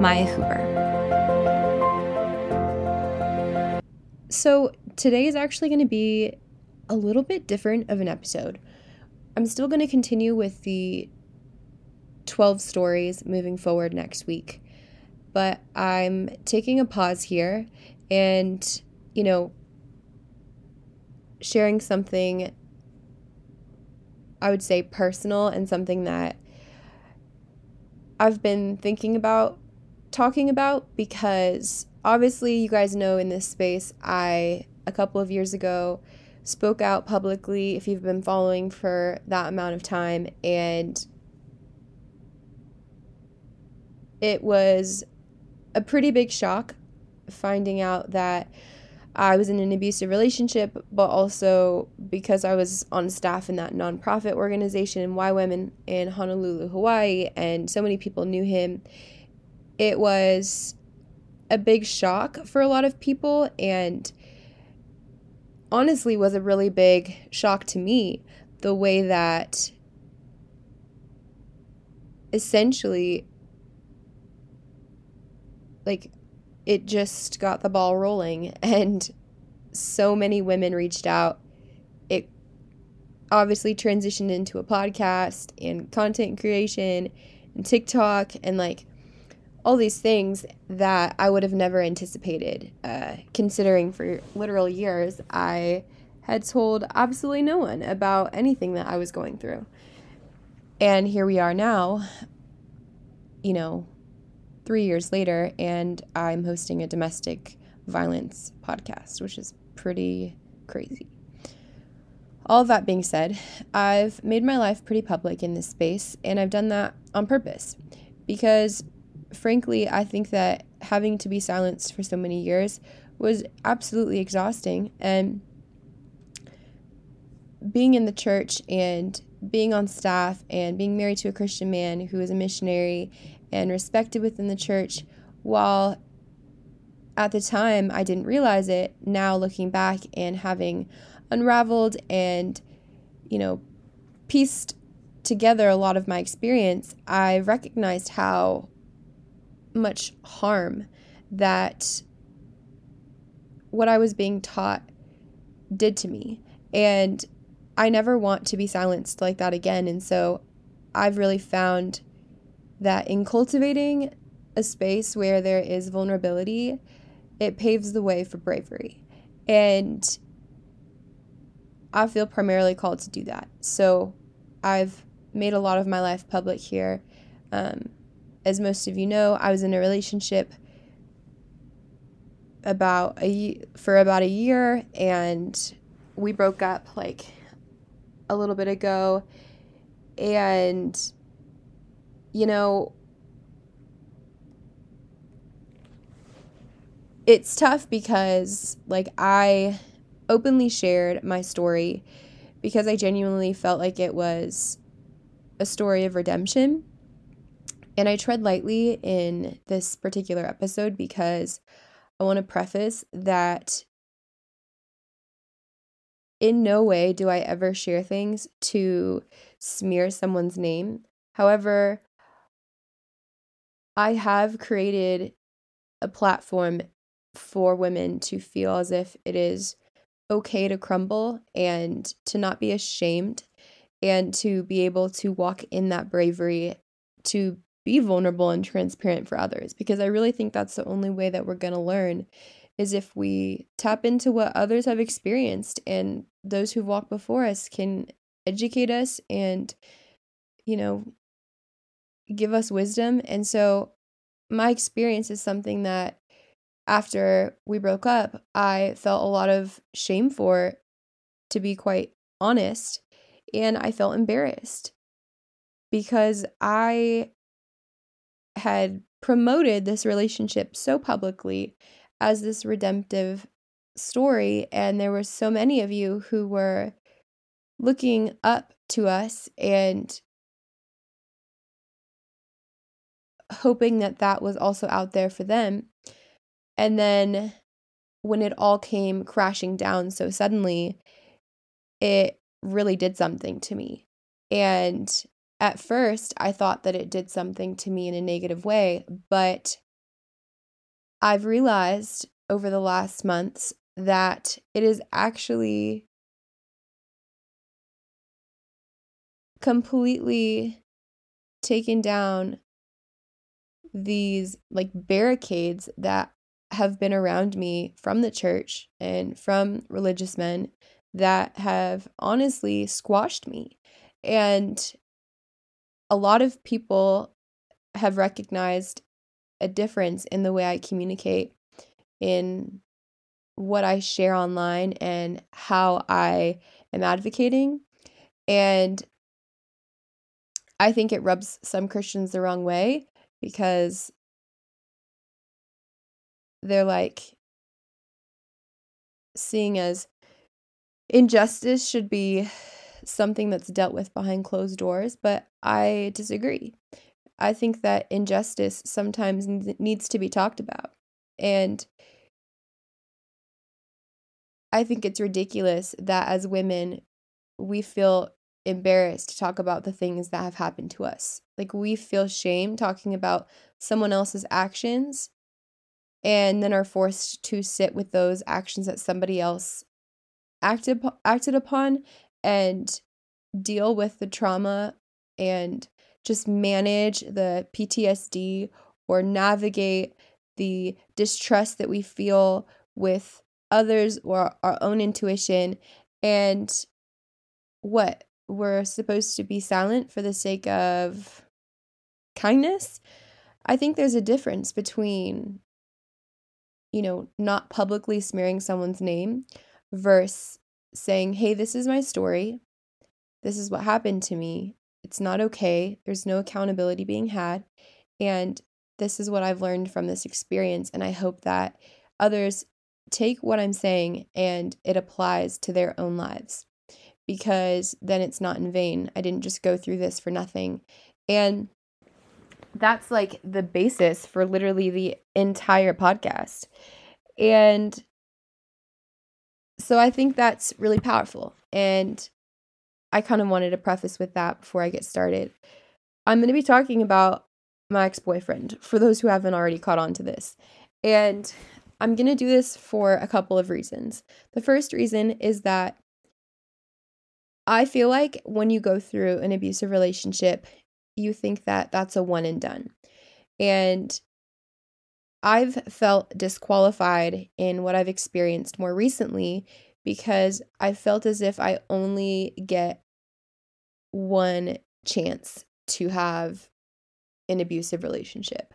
Miah Hoover. So, today is actually going to be a little bit different of an episode. I'm still going to continue with the 12 stories moving forward next week, but I'm taking a pause here and, you know, sharing something I would say personal and something that I've been thinking about talking about because obviously you guys know in this space I a couple of years ago spoke out publicly if you've been following for that amount of time and it was a pretty big shock finding out that I was in an abusive relationship, but also because I was on staff in that nonprofit organization, YWAM in Honolulu, Hawaii, and so many people knew him it was a big shock for a lot of people and honestly was a really big shock to me the way that essentially like it just got the ball rolling and so many women reached out. It obviously transitioned into a podcast and content creation and TikTok and like all these things that I would have never anticipated. Uh, considering for literal years, I had told absolutely no one about anything that I was going through. And here we are now, you know, three years later, and I'm hosting a domestic violence podcast, which is pretty crazy. All of that being said, I've made my life pretty public in this space, and I've done that on purpose because frankly, I think that having to be silenced for so many years was absolutely exhausting. And being in the church and being on staff and being married to a Christian man who is a missionary and respected within the church, while at the time I didn't realize it, now looking back and having unraveled and, you know, pieced together a lot of my experience, I recognized how much harm that what I was being taught did to me. And I never want to be silenced like that again. And so I've really found that in cultivating a space where there is vulnerability, it paves the way for bravery. And I feel primarily called to do that. So I've made a lot of my life public here. Um, as most of you know, I was in a relationship about a for about a year and we broke up like a little bit ago. And you know it's tough because like I openly shared my story because I genuinely felt like it was a story of redemption and I tread lightly in this particular episode because I want to preface that in no way do I ever share things to smear someone's name. However, I have created a platform for women to feel as if it is okay to crumble and to not be ashamed and to be able to walk in that bravery to be vulnerable and transparent for others because I really think that's the only way that we're going to learn is if we tap into what others have experienced and those who've walked before us can educate us and you know give us wisdom. And so my experience is something that after we broke up I felt a lot of shame for to be quite honest and I felt embarrassed because I had promoted this relationship so publicly as this redemptive story. And there were so many of you who were looking up to us and hoping that that was also out there for them. And then when it all came crashing down so suddenly, it really did something to me. And at first, I thought that it did something to me in a negative way, but I've realized over the last months that it is actually completely taken down these like barricades that have been around me from the church and from religious men that have honestly squashed me. And a lot of people have recognized a difference in the way I communicate, in what I share online, and how I am advocating. And I think it rubs some Christians the wrong way because they're like seeing as injustice should be something that's dealt with behind closed doors, but I disagree. I think that injustice sometimes needs to be talked about. And I think it's ridiculous that as women, we feel embarrassed to talk about the things that have happened to us. Like we feel shame talking about someone else's actions and then are forced to sit with those actions that somebody else acted acted upon and deal with the trauma and just manage the PTSD or navigate the distrust that we feel with others or our own intuition. And what? We're supposed to be silent for the sake of kindness? I think there's a difference between you know not publicly smearing someone's name versus saying hey this is my story this is what happened to me it's not okay. There's no accountability being had. And this is what I've learned from this experience. And I hope that others take what I'm saying and it applies to their own lives because then it's not in vain. I didn't just go through this for nothing. And that's like the basis for literally the entire podcast. And so I think that's really powerful. And I kind of wanted to preface with that before I get started. I'm going to be talking about my ex boyfriend for those who haven't already caught on to this. And I'm going to do this for a couple of reasons. The first reason is that I feel like when you go through an abusive relationship, you think that that's a one and done. And I've felt disqualified in what I've experienced more recently because I felt as if I only get one chance to have an abusive relationship.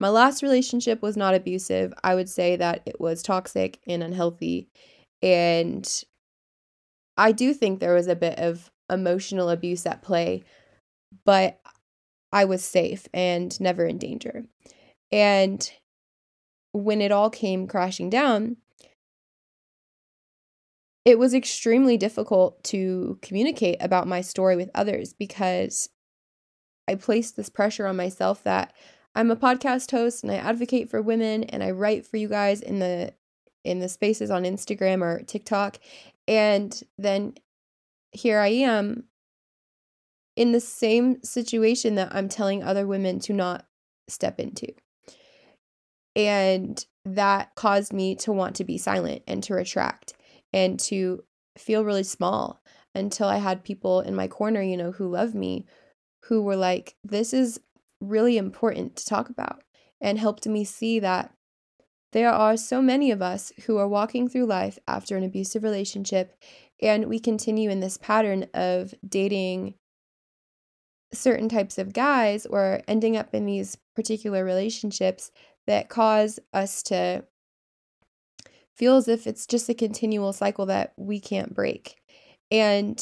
My last relationship was not abusive. I would say that it was toxic and unhealthy. And I do think there was a bit of emotional abuse at play, but I was safe and never in danger. And when it all came crashing down, it was extremely difficult to communicate about my story with others because I placed this pressure on myself that I'm a podcast host and I advocate for women and I write for you guys in the in the spaces on Instagram or TikTok and then here I am in the same situation that I'm telling other women to not step into. And that caused me to want to be silent and to retract and to feel really small until I had people in my corner, you know, who love me, who were like, this is really important to talk about and helped me see that there are so many of us who are walking through life after an abusive relationship, and we continue in this pattern of dating certain types of guys or ending up in these particular relationships that cause us to feel as if it's just a continual cycle that we can't break. And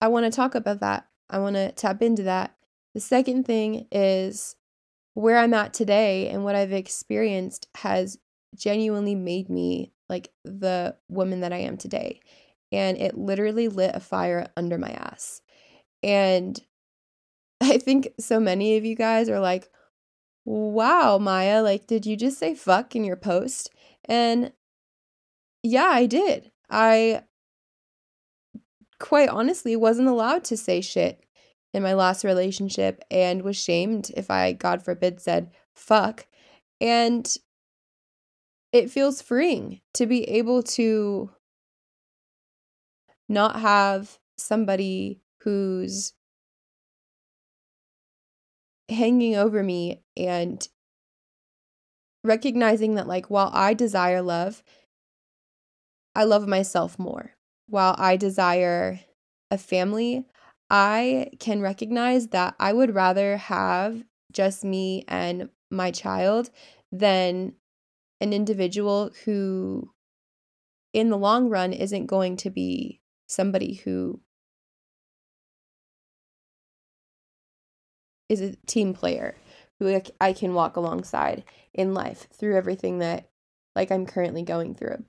I want to talk about that. I want to tap into that. The second thing is where I'm at today and what I've experienced has genuinely made me like the woman that I am today. And it literally lit a fire under my ass. And I think so many of you guys are like, wow, Miah, like, did you just say fuck in your post? And yeah, I did. I quite honestly wasn't allowed to say shit in my last relationship and was shamed if I, God forbid, said fuck. And it feels freeing to be able to not have somebody who's hanging over me and recognizing that, like, while I desire love, I love myself more. While I desire a family, I can recognize that I would rather have just me and my child than an individual who, in the long run, isn't going to be somebody who is a team player who I can walk alongside in life through everything that like I'm currently going through.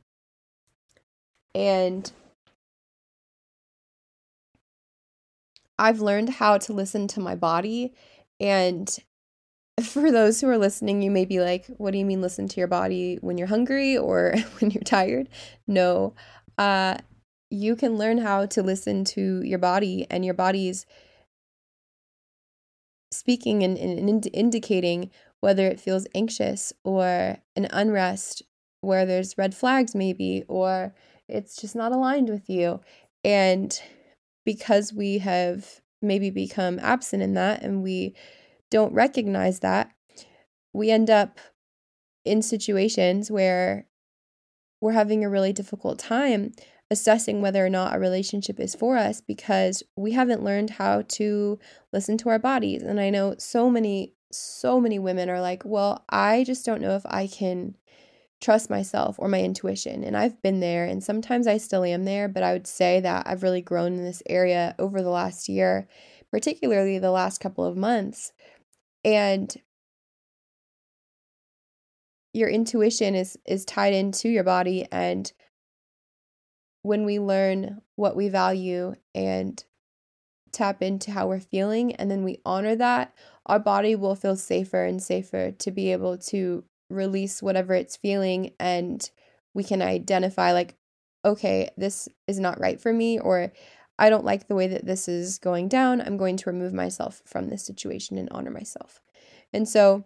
And I've learned how to listen to my body. And for those who are listening, you may be like, what do you mean listen to your body when you're hungry or when you're tired? No. Uh, you can learn how to listen to your body and your body's speaking and, and, and indicating whether it feels anxious or an unrest where there's red flags maybe or it's just not aligned with you. And because we have maybe become absent in that and we don't recognize that, we end up in situations where we're having a really difficult time assessing whether or not a relationship is for us because we haven't learned how to listen to our bodies. And I know so many, so many women are like, well, I just don't know if I can trust myself or my intuition. And I've been there, and sometimes I still am there, but I would say that I've really grown in this area over the last year, particularly the last couple of months. And your intuition is is tied into your body and when we learn what we value and tap into how we're feeling and then we honor that our body will feel safer and safer to be able to release whatever it's feeling and we can identify like okay this is not right for me or i don't like the way that this is going down. I'm going to remove myself from this situation and honor myself. And so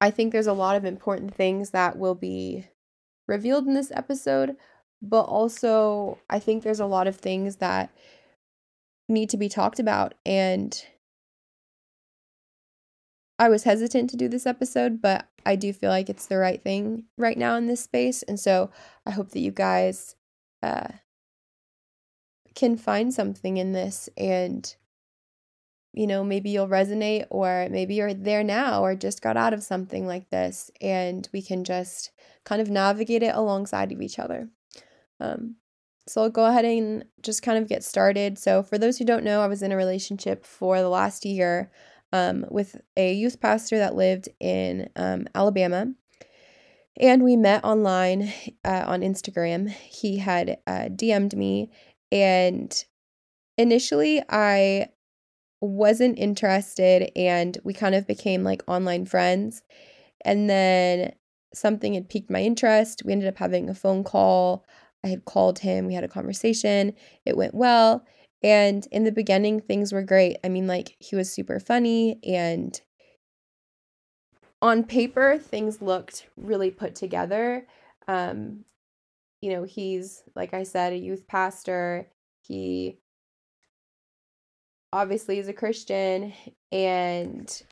i think there's a lot of important things that will be revealed in this episode but also i think there's a lot of things that need to be talked about and I was hesitant to do this episode, but I do feel like it's the right thing right now in this space. And so I hope that you guys uh, can find something in this and, you know, maybe you'll resonate or maybe you're there now or just got out of something like this and we can just kind of navigate it alongside of each other. Um, so I'll go ahead and just kind of get started. So, for those who don't know, I was in a relationship for the last year um, with a youth pastor that lived in um, Alabama. And we met online uh, on Instagram. He had uh, DM'd me, and initially I wasn't interested, and we kind of became like online friends. And then something had piqued my interest. We ended up having a phone call. I had called him, we had a conversation, it went well. And in the beginning, things were great. I mean, like, he was super funny, and on paper, things looked really put together. Um, you know, he's, like I said, a youth pastor. He obviously is a Christian and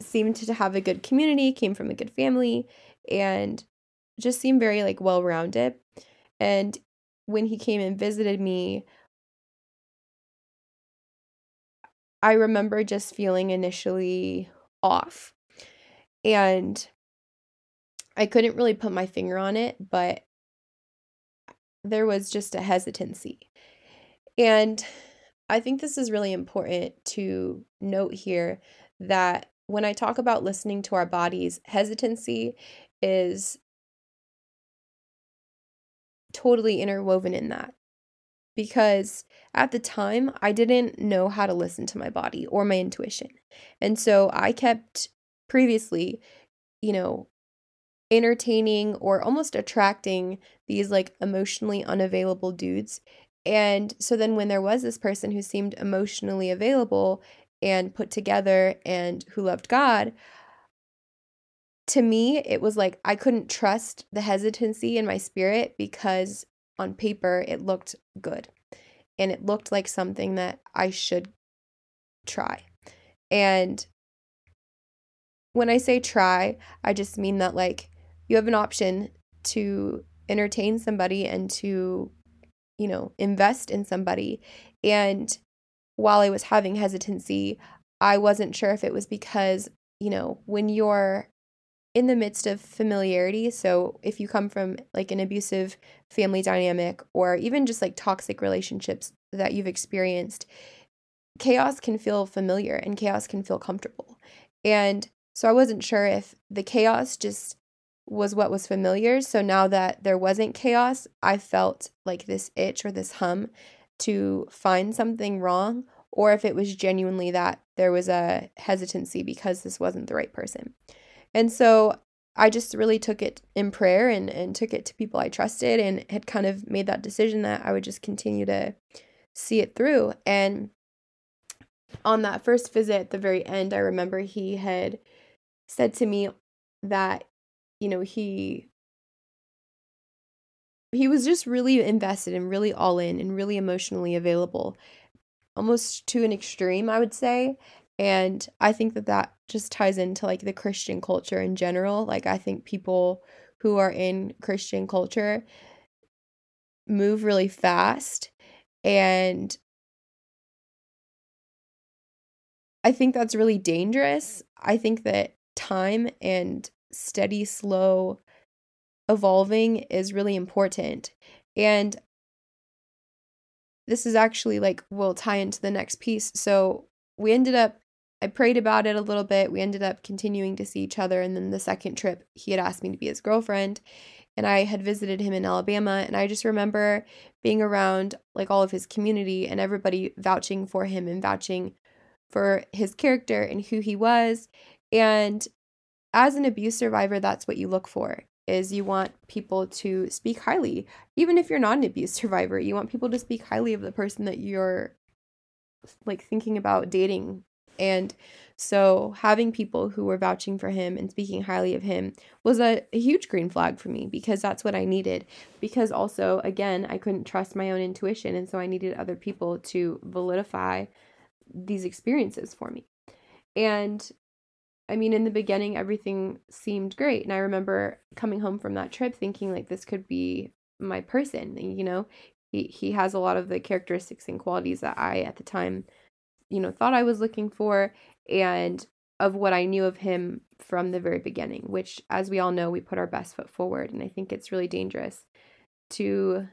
seemed to have a good community, came from a good family, and just seemed very like well rounded. And when he came and visited me, I remember just feeling initially off. And I couldn't really put my finger on it, but there was just a hesitancy. And I think this is really important to note here that when I talk about listening to our bodies, hesitancy is totally interwoven in that. Because at the time, I didn't know how to listen to my body or my intuition. And so I kept previously, you know, entertaining or almost attracting these like emotionally unavailable dudes. And so then when there was this person who seemed emotionally available and put together and who loved God, to me, it was like I couldn't trust the hesitancy in my spirit because on paper it looked good and it looked like something that I should try. And when I say try, I just mean that like you have an option to entertain somebody and to, you know, invest in somebody. And while I was having hesitancy, I wasn't sure if it was because, you know, when you're in the midst of familiarity, so if you come from like an abusive family dynamic or even just like toxic relationships that you've experienced, chaos can feel familiar and chaos can feel comfortable. And so I wasn't sure if the chaos just was what was familiar. So now that there wasn't chaos, I felt like this itch or this hum to find something wrong, or if it was genuinely that there was a hesitancy because this wasn't the right person. And so I just really took it in prayer and, and took it to people I trusted and had kind of made that decision that I would just continue to see it through. And on that first visit at the very end, I remember he had said to me that you know, he he was just really invested and really all in and really emotionally available almost to an extreme i would say and i think that that just ties into like the christian culture in general like i think people who are in christian culture move really fast and i think that's really dangerous i think that time and steady, slow evolving is really important. And this is actually like will tie into the next piece. So we ended up I prayed about it a little bit. We ended up continuing to see each other and then the second trip he had asked me to be his girlfriend and I had visited him in Alabama and I just remember being around like all of his community and everybody vouching for him and vouching for his character and who he was and as an abuse survivor, that's what you look for is you want people to speak highly. Even if you're not an abuse survivor, you want people to speak highly of the person that you're like thinking about dating. And so having people who were vouching for him and speaking highly of him was a, a huge green flag for me because that's what I needed. Because also, again, I couldn't trust my own intuition. And so I needed other people to validify these experiences for me. And I mean, in the beginning, everything seemed great. And I remember coming home from that trip thinking, like, this could be my person. You know, he, he has a lot of the characteristics and qualities that I, at the time, you know, thought I was looking for and of what I knew of him from the very beginning, which, as we all know, we put our best foot forward. And I think it's really dangerous to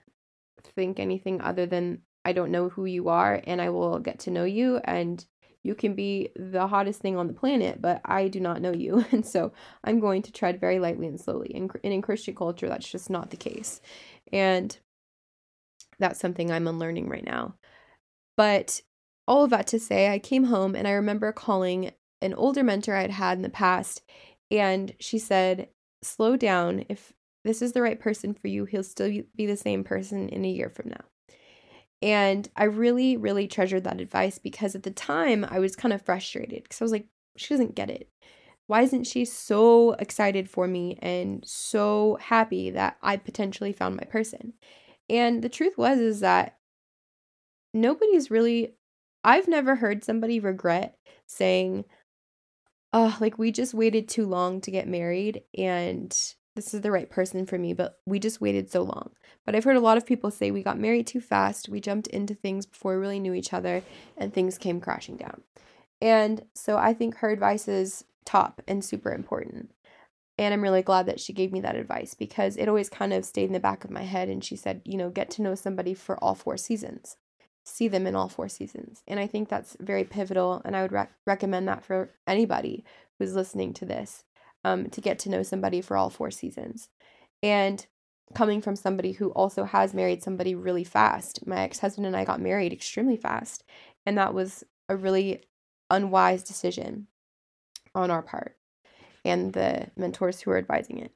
think anything other than I don't know who you are and I will get to know you and you can be the hottest thing on the planet, but I do not know you. And so I'm going to tread very lightly and slowly. And, in Christian culture, that's just not the case. And that's something I'm unlearning right now. But all of that to say, I came home and I remember calling an older mentor I'd had in the past. And she said, Slow down. If this is the right person for you, he'll still be the same person in a year from now. And I really, really treasured that advice because at the time I was kind of frustrated because I was like, she doesn't get it. Why isn't she so excited for me and so happy that I potentially found my person? And the truth was is that nobody's really I've never heard somebody regret saying, oh, like we just waited too long to get married and this is the right person for me, but we just waited so long. But I've heard a lot of people say we got married too fast, we jumped into things before we really knew each other, and things came crashing down. And so I think her advice is top and super important. And I'm really glad that she gave me that advice because it always kind of stayed in the back of my head. And she said, you know, get to know somebody for all four seasons, see them in all four seasons. And I think that's very pivotal. And I would rec- recommend that for anybody who's listening to this um, to get to know somebody for all four seasons. And coming from somebody who also has married somebody really fast, my ex husband and I got married extremely fast. And that was a really unwise decision on our part and the mentors who were advising it.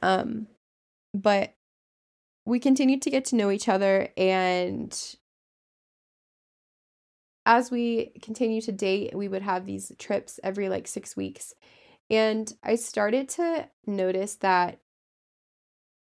Um, but we continued to get to know each other and as we continue to date we would have these trips every like six weeks. And i started to notice that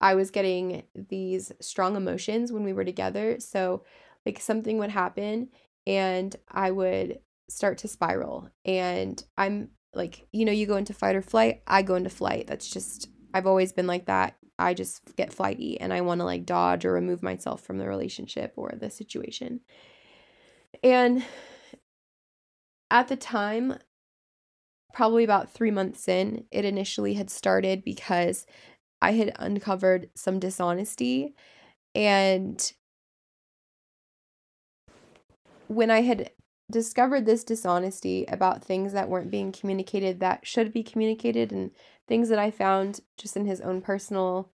i was getting these strong emotions when we were together. So like something would happen and i would start to spiral. And i'm like you know you go into fight or flight i go into flight. That's just i've always been like that. I just get flighty and i want to like dodge or remove myself from the relationship or the situation and at the time probably about 3 months in it initially had started because i had uncovered some dishonesty and when i had discovered this dishonesty about things that weren't being communicated that should be communicated and things that I found just in his own personal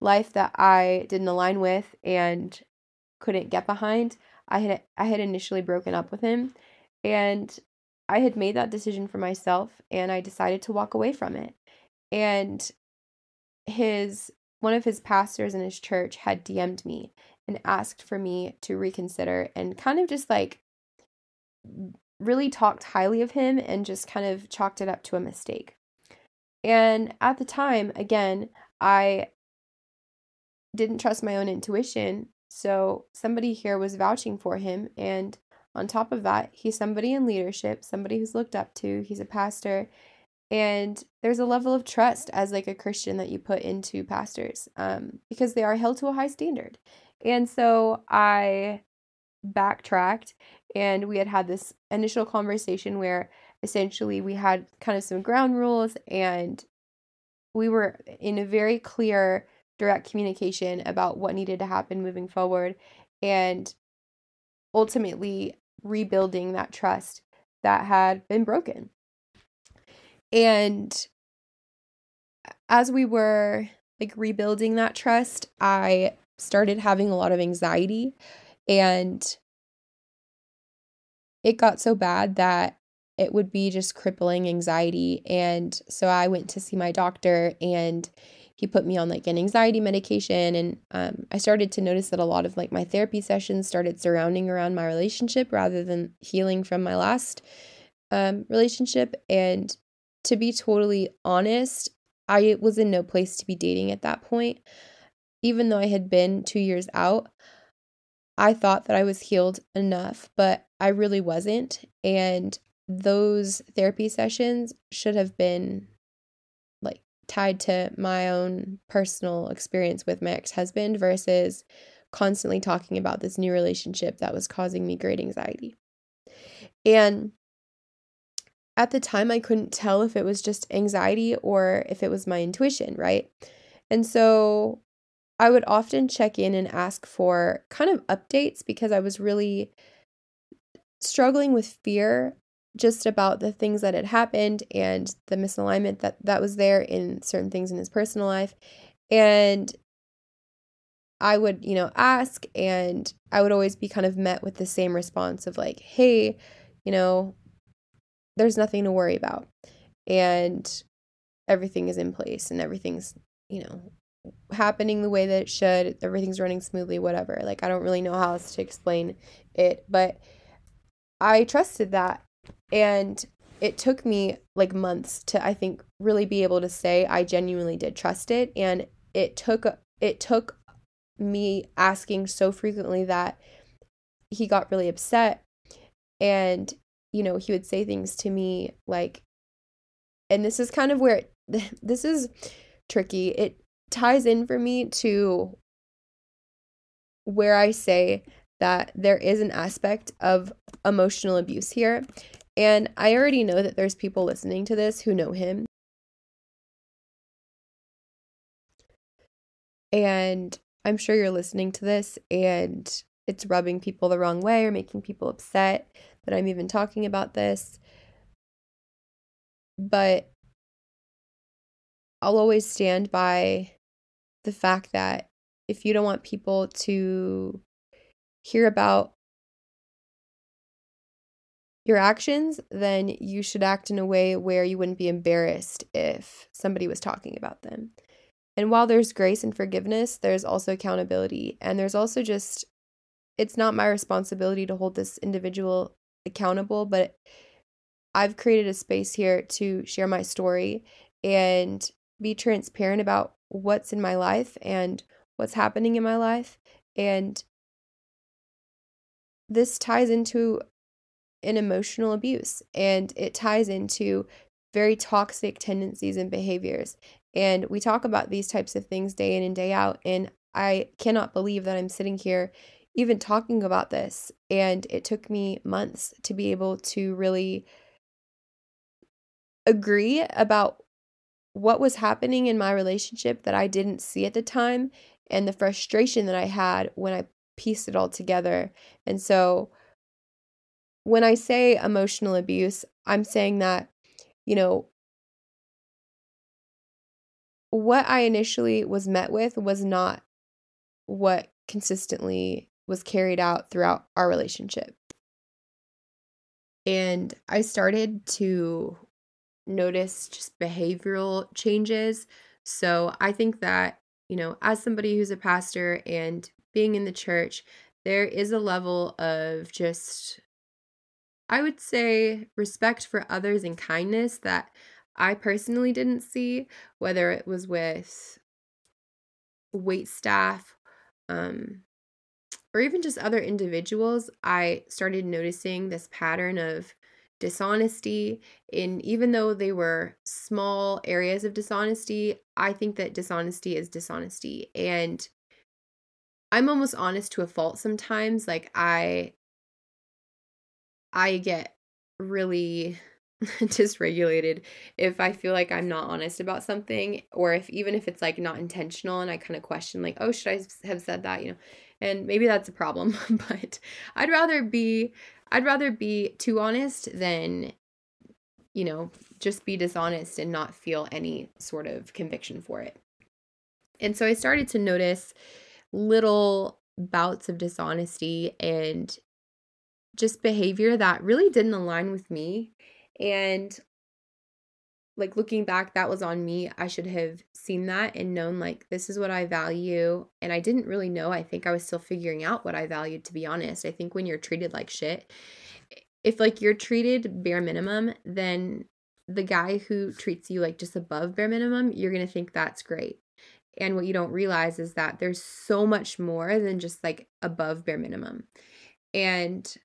life that I didn't align with and couldn't get behind. I had I had initially broken up with him and I had made that decision for myself and I decided to walk away from it. And his one of his pastors in his church had DM'd me and asked for me to reconsider and kind of just like really talked highly of him and just kind of chalked it up to a mistake. And at the time, again, I didn't trust my own intuition. So somebody here was vouching for him. And on top of that, he's somebody in leadership, somebody who's looked up to, he's a pastor. And there's a level of trust as like a Christian that you put into pastors um, because they are held to a high standard. And so I backtracked and we had had this initial conversation where essentially we had kind of some ground rules and we were in a very clear direct communication about what needed to happen moving forward and ultimately rebuilding that trust that had been broken and as we were like rebuilding that trust i started having a lot of anxiety and it got so bad that it would be just crippling anxiety. And so I went to see my doctor and he put me on like an anxiety medication and um, i started to notice that a lot of like my therapy sessions started surrounding around my relationship rather than healing from my last um, relationship and to be totally honest i was in no place to be dating at that point even though i had been two years out I thought that I was healed enough, but I really wasn't. And those therapy sessions should have been tied to my own personal experience with my ex husband versus constantly talking about this new relationship that was causing me great anxiety. And at the time, I couldn't tell if it was just anxiety or if it was my intuition, right? And so I would often check in and ask for kind of updates because I was really struggling with fear just about the things that had happened and the misalignment that that was there in certain things in his personal life and I would, you know, ask and I would always be kind of met with the same response of like, "Hey, you know, there's nothing to worry about." And everything is in place and everything's, you know, happening the way that it should. Everything's running smoothly, whatever. Like, I don't really know how else to explain it, but I trusted that. And it took me like months to, I think, really be able to say I genuinely did trust it. And it took, it took me asking so frequently that he got really upset And, you know, he would say things to me like, and this is kind of where it, this is tricky. It ties in for me to where I say that there is an aspect of emotional abuse here. And I already know that there's people listening to this who know him. And I'm sure you're listening to this and it's rubbing people the wrong way or making people upset that I'm even talking about this. But I'll always stand by the fact that if you don't want people to hear about your actions, then you should act in a way where you wouldn't be embarrassed if somebody was talking about them. And while there's grace and forgiveness, there's also accountability. And there's also just, it's not my responsibility to hold this individual accountable, but I've created a space here to share my story and be transparent about what's in my life and what's happening in my life. And this ties into an emotional abuse and it ties into very toxic tendencies and behaviors. And we talk about these types of things day in and day out. And I cannot believe that I'm sitting here even talking about this. And it took me months to be able to really agree about what was happening in my relationship that I didn't see at the time and the frustration that I had when I pieced it all together. And so when I say emotional abuse, I'm saying that, you know, what I initially was met with was not what consistently was carried out throughout our relationship. And I started to notice just behavioral changes. So I think that, you know, as somebody who's a pastor and being in the church, there is a level of just, I would say, respect for others and kindness that I personally didn't see, whether it was with wait staff um, or even just other individuals. I started noticing this pattern of dishonesty in even though they were small areas of dishonesty i think that dishonesty is dishonesty and i'm almost honest to a fault sometimes like i i get really dysregulated if I feel like I'm not honest about something, or if even if it's like not intentional and I kind of question, like, oh, should I have said that? You know, and maybe that's a problem, but I'd rather be, I'd rather be too honest than, you know, just be dishonest and not feel any sort of conviction for it. And so I started to notice little bouts of dishonesty and just behavior that really didn't align with me and like looking back, that was on me. I should have seen that and known like this is what I value. And I didn't really know. I think I was still figuring out what I valued, to be honest. I think when you're treated like shit, if like you're treated bare minimum, then the guy who treats you like just above bare minimum, you're going to think that's great. And what you don't realize is that there's so much more than just like above bare minimum. And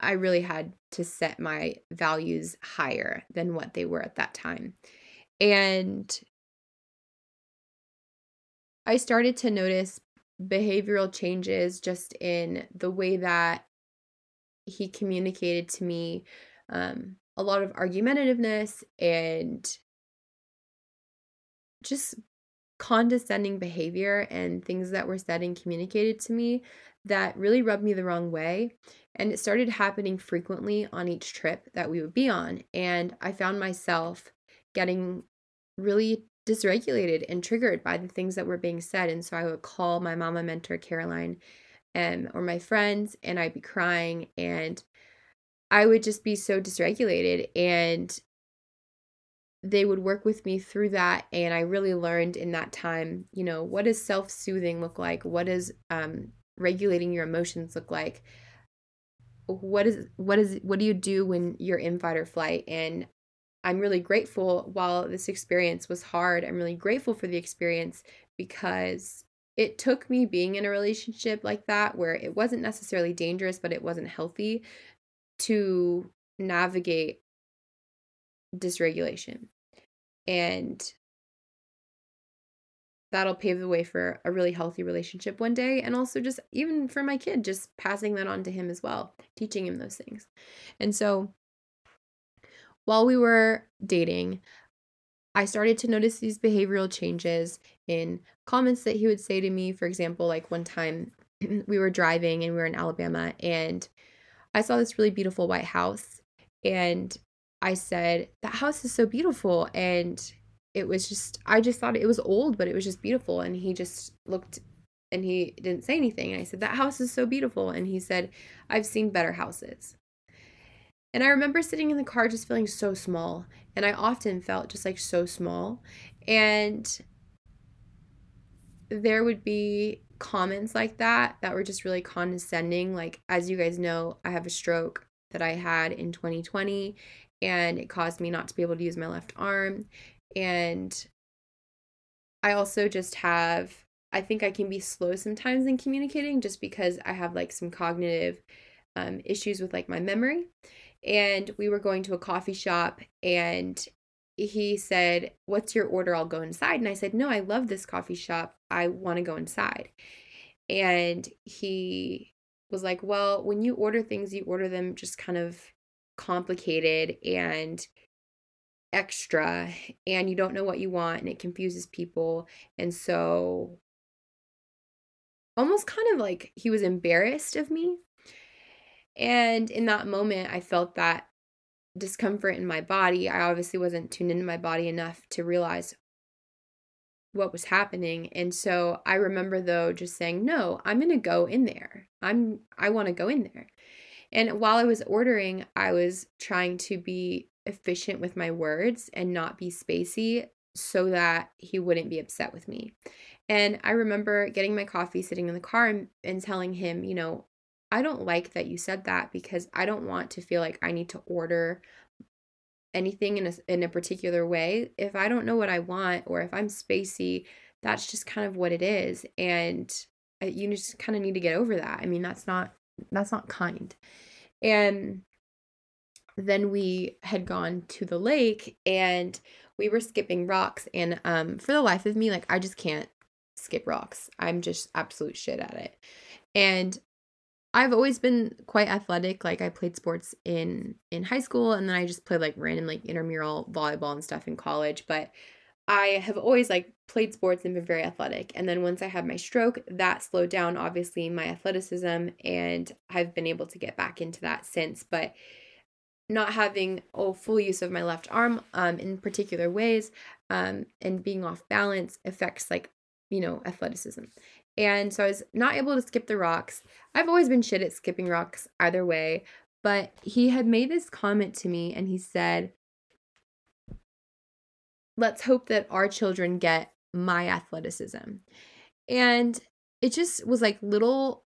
I really had to set my values higher than what they were at that time. And I started to notice behavioral changes just in the way that he communicated to me um, a lot of argumentativeness and just condescending behavior and things that were said and communicated to me that really rubbed me the wrong way. And it started happening frequently on each trip that we would be on. And I found myself getting really dysregulated and triggered by the things that were being said. And so I would call my mama mentor, Caroline, and or my friends, and I'd be crying and I would just be so dysregulated. And they would work with me through that and i really learned in that time you know what does self-soothing look like what does um, regulating your emotions look like what is what is what do you do when you're in fight or flight and i'm really grateful while this experience was hard i'm really grateful for the experience because it took me being in a relationship like that where it wasn't necessarily dangerous but it wasn't healthy to navigate dysregulation. And that'll pave the way for a really healthy relationship one day. And also, just even for my kid, just passing that on to him as well, teaching him those things. And so, while we were dating, I started to notice these behavioral changes in comments that he would say to me. For example, like one time we were driving and we were in Alabama and I saw this really beautiful white house and I said, That house is so beautiful. And it was just, I just thought it was old, but it was just beautiful. And he just looked and he didn't say anything. And I said, That house is so beautiful. And he said, I've seen better houses. And I remember sitting in the car just feeling so small. And I often felt just like so small. And there would be comments like that that were just really condescending. Like, as you guys know, I have a stroke that I had in 2020, and it caused me not to be able to use my left arm. And I also just have, I think I can be slow sometimes in communicating just because I have like some cognitive um, issues with like my memory. And we were going to a coffee shop and he said, What's your order? I'll go inside. And I said, No, I love this coffee shop. I want to go inside. And he was like, Well, when you order things, you order them just kind of complicated and extra and you don't know what you want and it confuses people and so almost kind of like he was embarrassed of me and in that moment i felt that discomfort in my body. I obviously wasn't tuned into my body enough to realize what was happening and so i remember though just saying no i'm going to go in there. I'm i want to go in there. And while i was ordering i was trying to be efficient with my words and not be spacey so that he wouldn't be upset with me. And I remember getting my coffee sitting in the car and, and telling him, you know, I don't like that you said that because I don't want to feel like I need to order anything in a in a particular way. If I don't know what I want or if I'm spacey, that's just kind of what it is and you just kind of need to get over that. I mean, that's not that's not kind. And then we had gone to the lake and we were skipping rocks and um for the life of me like I just can't skip rocks. I'm just absolute shit at it. And I've always been quite athletic. Like I played sports in in high school and then I just played like random like intramural volleyball and stuff in college, but I have always like played sports and been very athletic. And then once I had my stroke, that slowed down obviously my athleticism and I've been able to get back into that since, but not having a full use of my left arm um, in particular ways um, and being off balance affects like you know athleticism. And so i was not able to skip the rocks. I've always been shit at skipping rocks either way but he had made this comment to me and he said let's hope that our children get my athleticism. And it just was like little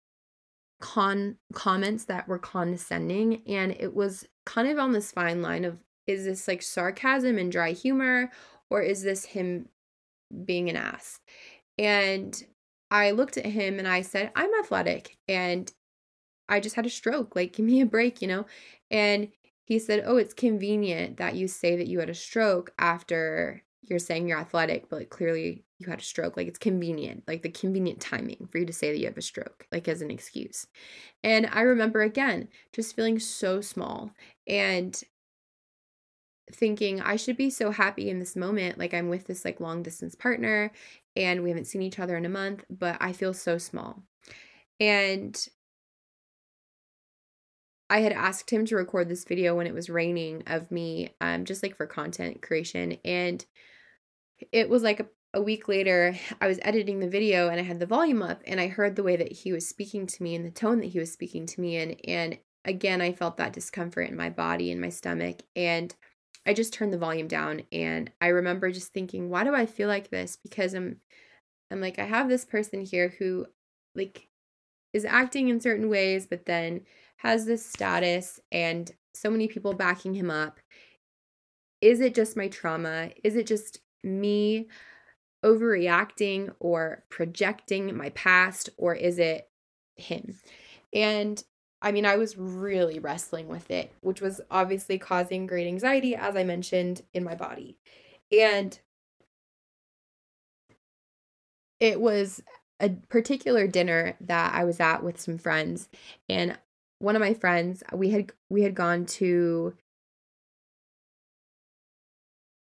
con comments that were condescending and it was kind of on this fine line of is this like sarcasm and dry humor or is this him being an ass? And i looked at him and i said i'm athletic and i just had a stroke like give me a break you know? And he said oh it's convenient that you say that you had a stroke after you're saying you're athletic but like clearly you had a stroke. Like it's convenient, like the convenient timing for you to say that you have a stroke, like as an excuse. And I remember again just feeling so small and thinking I should be so happy in this moment. Like I'm with this like long distance partner and we haven't seen each other in a month, but I feel so small. And I had asked him to record this video when it was raining of me, um, just like for content creation. And it was like a week later, I was editing the video and I had the volume up and I heard the way that he was speaking to me and the tone that he was speaking to me in. And again, I felt that discomfort in my body and my stomach. And I just turned the volume down and I remember just thinking, why do I feel like this? Because I'm I'm like, I have this person here who like is acting in certain ways, but then has this status and so many people backing him up. Is it just my trauma? Is it just me overreacting or projecting my past, or is it him? And I mean, I was really wrestling with it, which was obviously causing great anxiety, as I mentioned, in my body. And it was a particular dinner that I was at with some friends and one of my friends we had we had gone to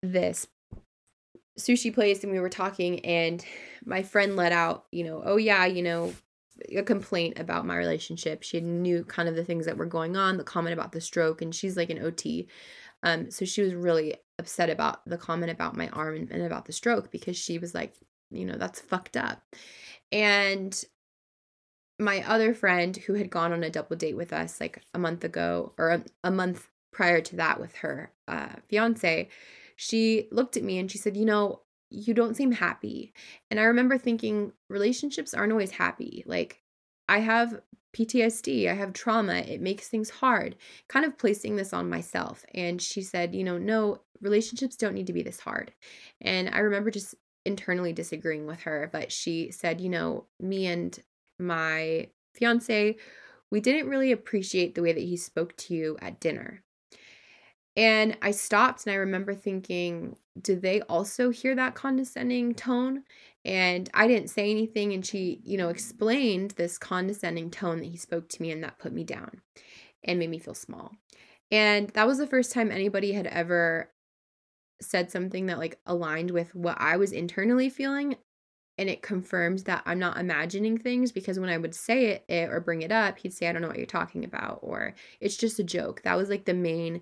this sushi place and we were talking and my friend let out, you know, oh yeah, you know, a complaint about my relationship. She knew kind of the things that were going on, the comment about the stroke, and she's like an OT. Um, so she was really upset about the comment about my arm and, about the stroke because she was like, you know, that's fucked up. And my other friend who had gone on a double date with us like a month ago or a, a month prior to that with her uh, fiance, she looked at me and she said, You know, you don't seem happy. And I remember thinking, relationships aren't always happy. Like, I have PTSD, I have trauma, it makes things hard, kind of placing this on myself. And she said, You know, no, relationships don't need to be this hard. And I remember just internally disagreeing with her, but she said, You know, me and my fiance, we didn't really appreciate the way that he spoke to you at dinner. And I stopped and I remember thinking, did they also hear that condescending tone? And I didn't say anything. And she, you know, explained this condescending tone that he spoke to me, and that put me down and made me feel small. And that was the first time anybody had ever said something that like aligned with what I was internally feeling. And it confirmed that I'm not imagining things because when I would say it, it or bring it up, he'd say, I don't know what you're talking about, or it's just a joke. That was like the main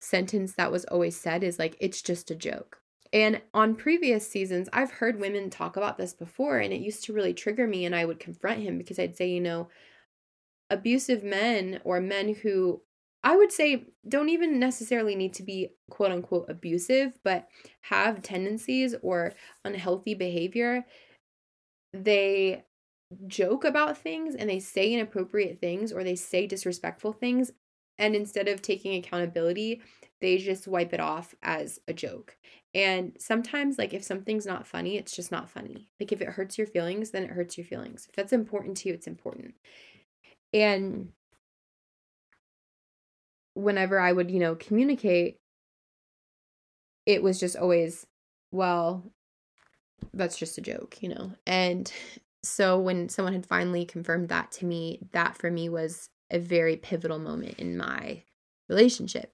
sentence that was always said is like, it's just a joke. And on previous seasons, I've heard women talk about this before, and it used to really trigger me. And I would confront him because I'd say, you know, abusive men or men who I would say don't even necessarily need to be quote unquote abusive, but have tendencies or unhealthy behavior. They joke about things and they say inappropriate things or they say disrespectful things and instead of taking accountability, they just wipe it off as a joke. And sometimes, like, if something's not funny, it's just not funny. Like, if it hurts your feelings, then it hurts your feelings. If that's important to you, it's important. And whenever I would, you know, communicate, it was just always, well, that's just a joke, you know? And so when someone had finally confirmed that to me, that for me was a very pivotal moment in my relationship.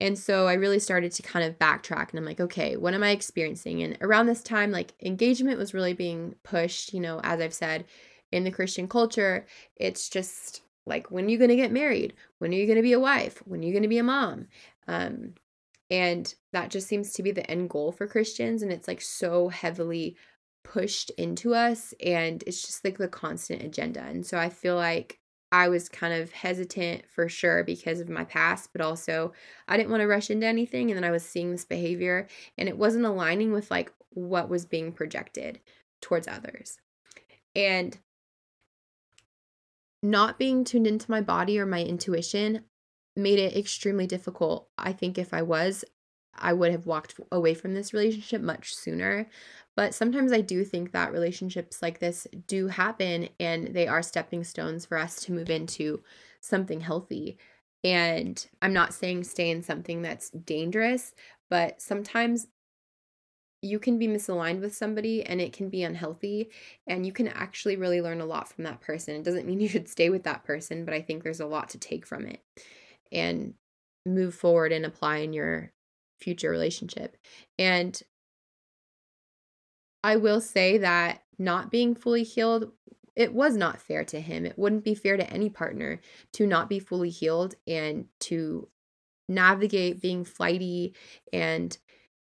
And so I really started to kind of backtrack and I'm like, okay, what am I experiencing? And around this time, like engagement was really being pushed, you know, as I've said, in the Christian culture, it's just like, when are you going to get married? When are you going to be a wife? When are you going to be a mom? Um, and that just seems to be the end goal for Christians. And it's like so heavily pushed into us. And it's just like the constant agenda. And so I feel like I was kind of hesitant for sure because of my past, but also I didn't want to rush into anything. And then I was seeing this behavior and it wasn't aligning with like what was being projected towards others. And not being tuned into my body or my intuition made it extremely difficult. I think if I was, I would have walked away from this relationship much sooner. But sometimes I do think that relationships like this do happen and they are stepping stones for us to move into something healthy. And I'm not saying stay in something that's dangerous, but sometimes you can be misaligned with somebody and it can be unhealthy and you can actually really learn a lot from that person. It doesn't mean you should stay with that person, but I think there's a lot to take from it and move forward and apply in your future relationship. And I will say that not being fully healed, it was not fair to him. It wouldn't be fair to any partner to not be fully healed and to navigate being flighty and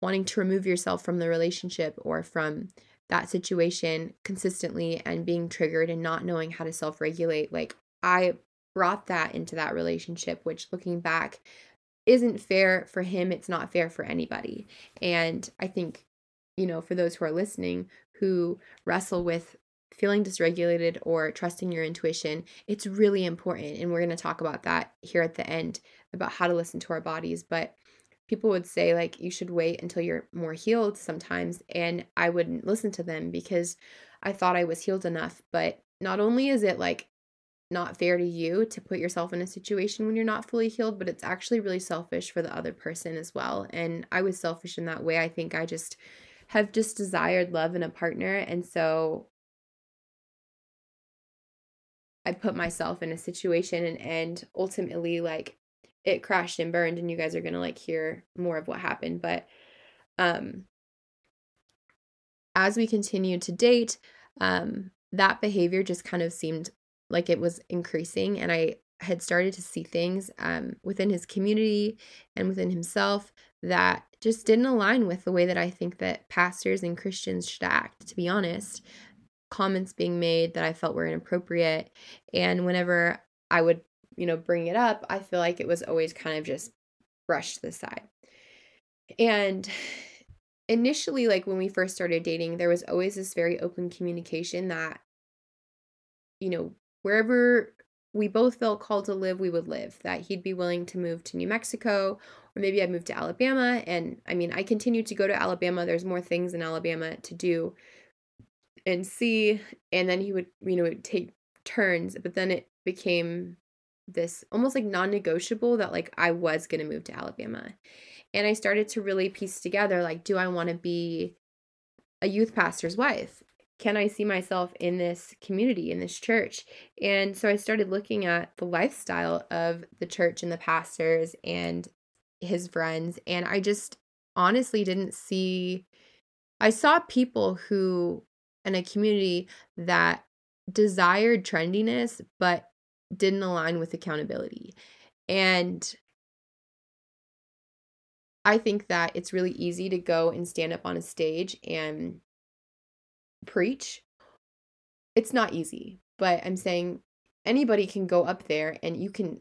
wanting to remove yourself from the relationship or from that situation consistently and being triggered and not knowing how to self regulate. Like, I brought that into that relationship, which looking back isn't fair for him. It's not fair for anybody. And I think you know, for those who are listening who wrestle with feeling dysregulated or trusting your intuition, it's really important. And we're going to talk about that here at the end about how to listen to our bodies. But people would say, like, you should wait until you're more healed sometimes. And I wouldn't listen to them because I thought I was healed enough. But not only is it like not fair to you to put yourself in a situation when you're not fully healed, but it's actually really selfish for the other person as well. And I was selfish in that way. I think I just have just desired love in a partner. And so I put myself in a situation and, and ultimately like it crashed and burned and you guys are going to like hear more of what happened. But um as we continued to date, um, that behavior just kind of seemed like it was increasing and i had started to see things um, within his community and within himself that just didn't align with the way that i think that pastors and christians should act to be honest. Comments being made that i felt were inappropriate. And whenever i would you know bring it up i feel like it was always kind of just brushed to the side. And initially like when we first started dating there was always this very open communication that you know wherever we both felt called to live we would live that he'd be willing to move to new mexico or maybe I moved to alabama and i mean i continued to go to alabama there's more things in alabama to do and see and then he would you know take turns but then it became this almost like non-negotiable that like i was going to move to alabama and I started to really piece together like, do I want to be a youth pastor's wife? Can I see myself in this community, in this church? And so I started looking at the lifestyle of the church and the pastors and his friends. And I just honestly didn't see, I saw people who, in a community that desired trendiness, but didn't align with accountability. And I think that it's really easy to go and stand up on a stage and preach. It's not easy, but I'm saying anybody can go up there and you can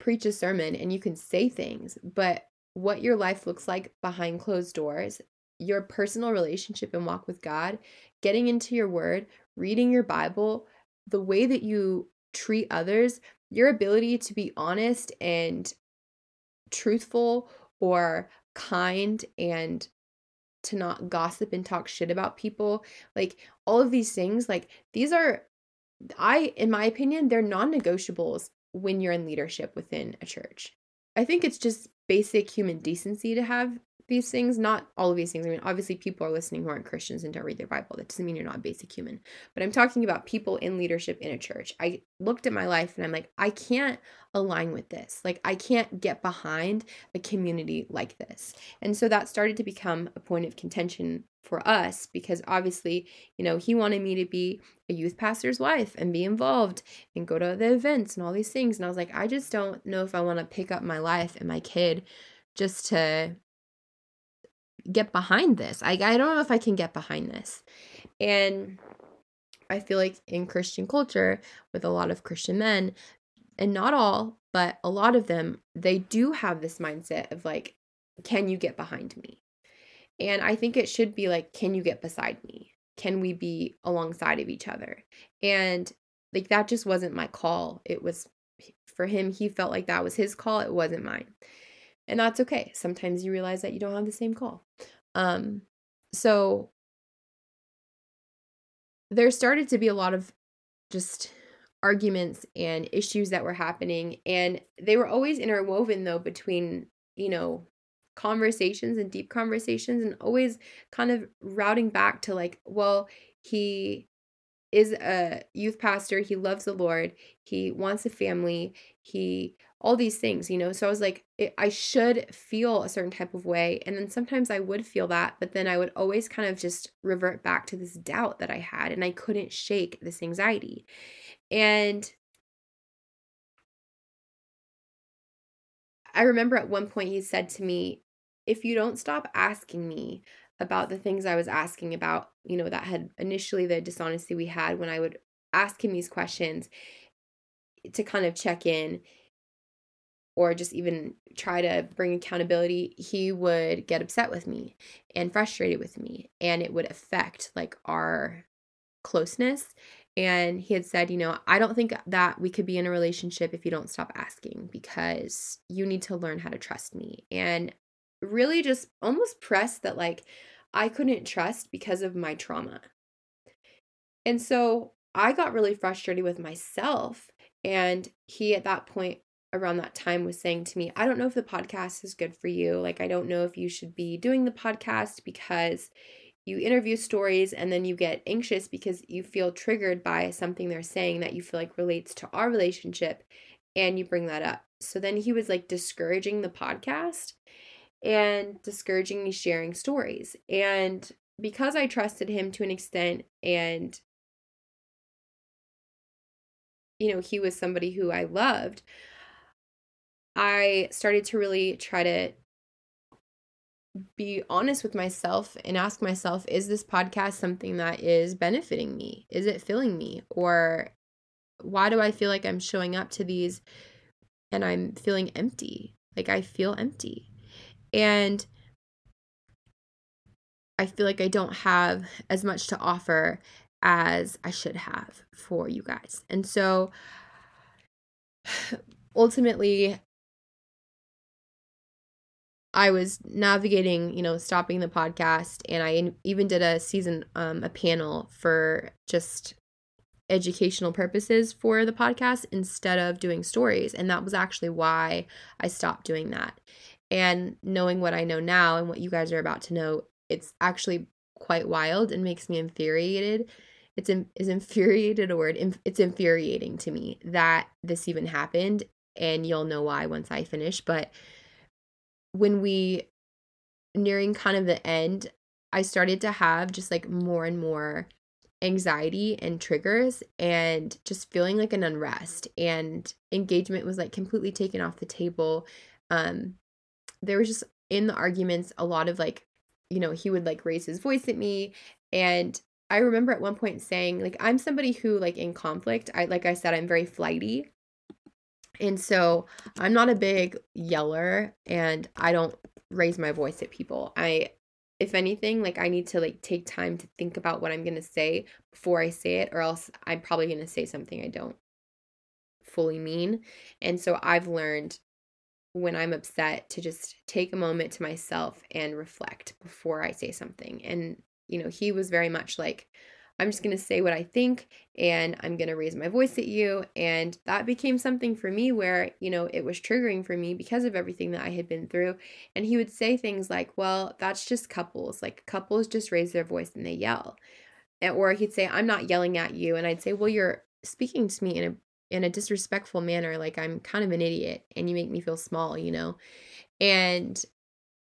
preach a sermon and you can say things, but what your life looks like behind closed doors, your personal relationship and walk with God, getting into your word, reading your Bible, the way that you treat others, your ability to be honest and truthful or kind and to not gossip and talk shit about people. Like all of these things, like these are I in my opinion, they're non-negotiables when you're in leadership within a church. I think it's just basic human decency to have these things, not all of these things. I mean, obviously, people are listening who aren't Christians and don't read their Bible. That doesn't mean you're not a basic human. But I'm talking about people in leadership in a church. I looked at my life and I'm like, I can't align with this. Like, I can't get behind a community like this. And so that started to become a point of contention for us because obviously, you know, he wanted me to be a youth pastor's wife and be involved and go to the events and all these things. And I was like, I just don't know if I want to pick up my life and my kid just to get behind this. I, I don't know if I can get behind this. And I feel like in Christian culture, with a lot of Christian men, and not all, but a lot of them, they do have this mindset of like, can you get behind me? And I think it should be like, can you get beside me? Can we be alongside of each other? And like, that just wasn't my call. It was for him, he felt like that was his call, it wasn't mine. And that's okay. Sometimes you realize that you don't have the same call. Um, so there started to be a lot of just arguments and issues that were happening and they were always interwoven though between you know conversations and deep conversations and always kind of routing back to like well he is a youth pastor he loves the lord he wants a family he all these things, you know? So I was like, it, I should feel a certain type of way. And then sometimes I would feel that, but then I would always kind of just revert back to this doubt that I had, and I couldn't shake this anxiety. And I remember at one point he said to me, if you don't stop asking me about the things I was asking about, you know, that had initially the dishonesty we had when I would ask him these questions to kind of check in or just even try to bring accountability, he would get upset with me and frustrated with me. And it would affect like our closeness. And he had said, you know, I don't think that we could be in a relationship if you don't stop asking because you need to learn how to trust me. And really just almost pressed that like I couldn't trust because of my trauma. And so I got really frustrated with myself And he, at that point, around that time, was saying to me, I don't know if the podcast is good for you. Like, I don't know if you should be doing the podcast because you interview stories and then you get anxious because you feel triggered by something they're saying that you feel like relates to our relationship and you bring that up. So then he was like discouraging the podcast and discouraging me sharing stories. And because I trusted him to an extent and you know, he was somebody who I loved, I started to really try to be honest with myself and ask myself is this podcast something that is benefiting me? Is it filling me? Or why do I feel like I'm showing up to these and I'm feeling empty? Like I feel empty. And I feel like I don't have as much to offer as I should have for you guys. And so ultimately, I was navigating, you know, stopping the podcast, and I even did a season, um, a panel for just educational purposes for the podcast instead of doing stories. And that was actually why I stopped doing that. And knowing what I know now and what you guys are about to know, it's actually quite wild and makes me infuriated. It's in, is infuriated a word. It's infuriating to me that this even happened, and you'll know why once I finish. But when we nearing kind of the end, I started to have just like more and more anxiety and triggers and just feeling like an unrest and engagement was like completely taken off the table. Um there was just in the arguments a lot of like you know he would like raise his voice at me and i remember at one point saying like i'm somebody who like in conflict i like i said i'm very flighty and so I'm not a big yeller and I don't raise my voice at people. I if anything, like I need to like take time to think about what I'm going to say before I say it or else I'm probably going to say something I don't fully mean. And so I've learned when I'm upset to just take a moment to myself and reflect before I say something. And you know, he was very much like I'm just going to say what I think and I'm going to raise my voice at you. And that became something for me where, you know, it was triggering for me because of everything that I had been through. And he would say things like, well, that's just couples. Like couples just raise their voice and they yell. And, Or he'd say, I'm not yelling at you. And I'd say, well, you're speaking to me in a in a disrespectful manner like i'm kind of an idiot and you make me feel small you know and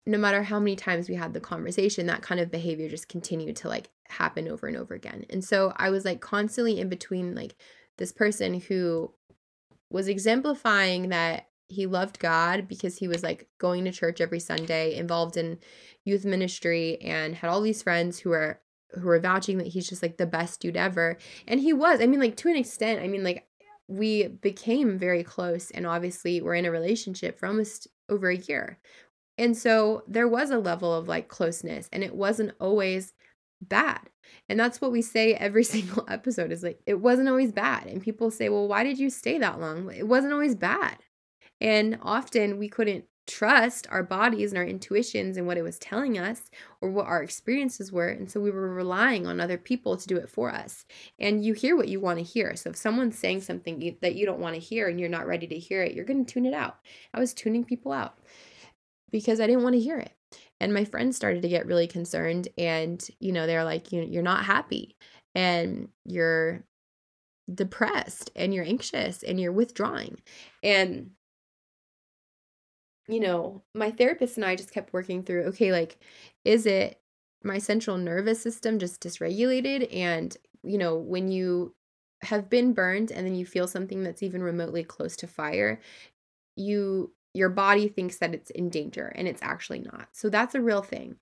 no matter how many times we had the conversation that kind of behavior just continued to like happen over and over again. And so I was like constantly in between like this person who was exemplifying that he loved God because he was like going to church every Sunday, involved in youth ministry and had all these friends who were who were vouching that he's just like the best dude ever. And he was. I mean like to an extent, I mean like we became very close and obviously we're in a relationship for almost over a year. And so there was a level of like closeness and it wasn't always bad. And that's what we say every single episode is like, it wasn't always bad. And people say, well, why did you stay that long? It wasn't always bad. And often we couldn't trust our bodies and our intuitions and what it was telling us or what our experiences were. And so we were relying on other people to do it for us. And you hear what you want to hear. So if someone's saying something that you don't want to hear and you're not ready to hear it, you're going to tune it out. I was tuning people out because I didn't want to hear it. And my friends started to get really concerned and you know, they're like you you're not happy and you're depressed and you're anxious and you're withdrawing. And you know, my therapist and I just kept working through okay, like is it my central nervous system just dysregulated and you know, when you have been burned and then you feel something that's even remotely close to fire, you your body thinks that it's in danger and it's actually not. So that's a real thing.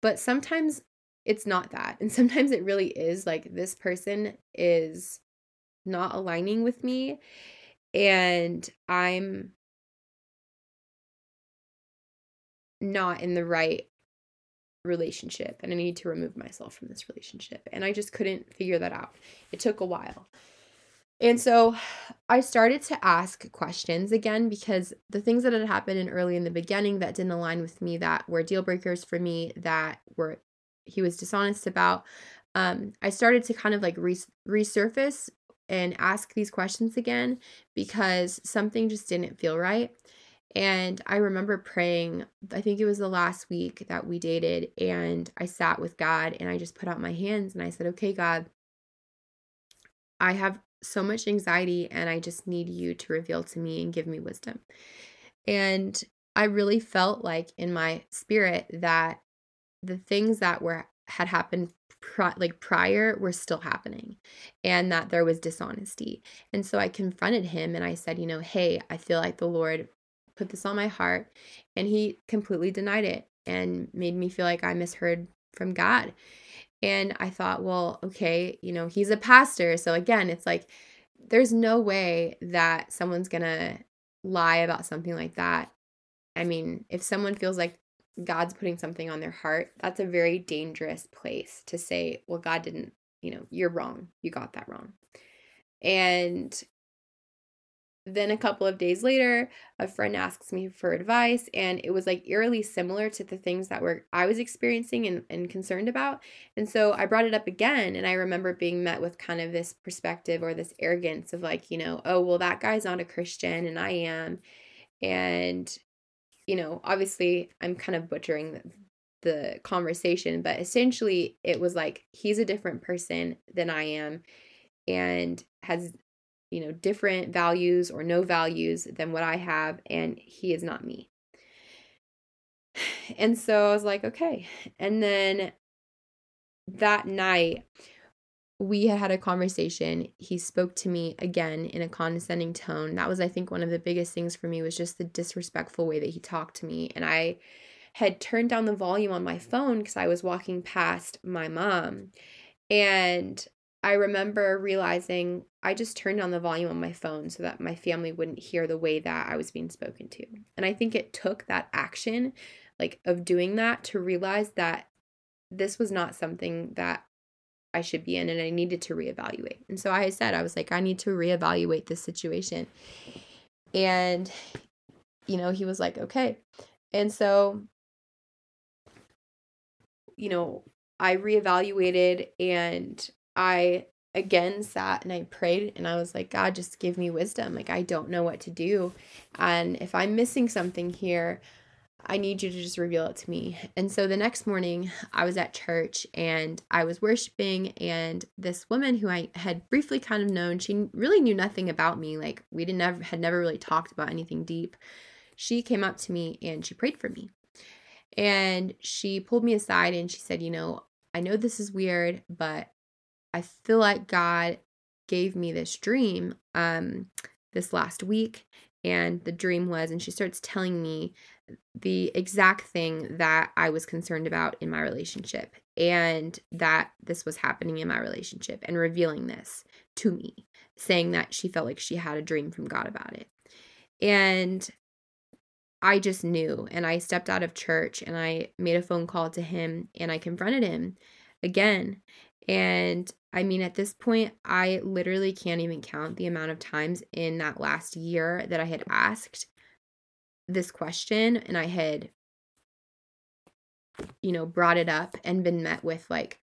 But sometimes it's not that. And sometimes it really is like this person is not aligning with me and I'm not in the right relationship and I need to remove myself from this relationship. And I just couldn't figure that out. It took a while. And so I started to ask questions again because the things that had happened in early in the beginning that didn't align with me, that were deal breakers for me, that were he was dishonest about, um, I started to kind of like res- resurface and ask these questions again because something just didn't feel right. And I remember praying, I think it was the last week that we dated, and I sat with God and I just put out my hands and I said, Okay, God, I have so much anxiety and I just need you to reveal to me and give me wisdom. And I really felt like in my spirit that the things that were had happened like prior were still happening and that there was dishonesty. And so I confronted him and I said, you know, hey, I feel like the Lord put this on my heart and he completely denied it and made me feel like I misheard from God. And I thought, well, okay, you know, he's a pastor. So again, it's like there's no way that someone's going to lie about something like that. I mean, if someone feels like God's putting something on their heart, that's a very dangerous place to say, well, God didn't, you know, you're wrong. You got that wrong. And then a couple of days later, a friend asks me for advice, and it was like eerily similar to the things that were I was experiencing and, and concerned about. And so I brought it up again, and I remember being met with kind of this perspective or this arrogance of like, you know, oh well, that guy's not a Christian, and I am. And you know, obviously I'm kind of butchering the, the conversation, but essentially it was like he's a different person than I am and has you know different values or no values than what I have and he is not me. And so I was like, okay. And then that night we had had a conversation. He spoke to me again in a condescending tone. That was, I think, one of the biggest things for me was just the disrespectful way that he talked to me. And I had turned down the volume on my phone because I was walking past my mom. And I remember realizing I just turned on the volume on my phone so that my family wouldn't hear the way that I was being spoken to. And I think it took that action, like of doing that, to realize that this was not something that I should be in and I needed to reevaluate. And so I said, I was like, I need to reevaluate this situation. And, you know, he was like, okay. And so, you know, I reevaluated and I again sat and I prayed and I was like, God, just give me wisdom. Like, I don't know what to do. And if I'm missing something here, I need you to just reveal it to me. And so the next morning, I was at church and I was worshiping, and this woman who I had briefly kind of known, she really knew nothing about me. Like we didn't ever had never really talked about anything deep. She came up to me and she prayed for me. And she pulled me aside and she said, You know, I know this is weird, but I feel like God gave me this dream um this last week and the dream was and she starts telling me the exact thing that I was concerned about in my relationship and that this was happening in my relationship and revealing this to me, saying that she felt like she had a dream from God about it. And I just knew. And I stepped out of church and I made a phone call to him and I confronted him again. And I mean, at this point, I literally can't even count the amount of times in that last year that I had asked this question and I had, you know, brought it up and been met with like,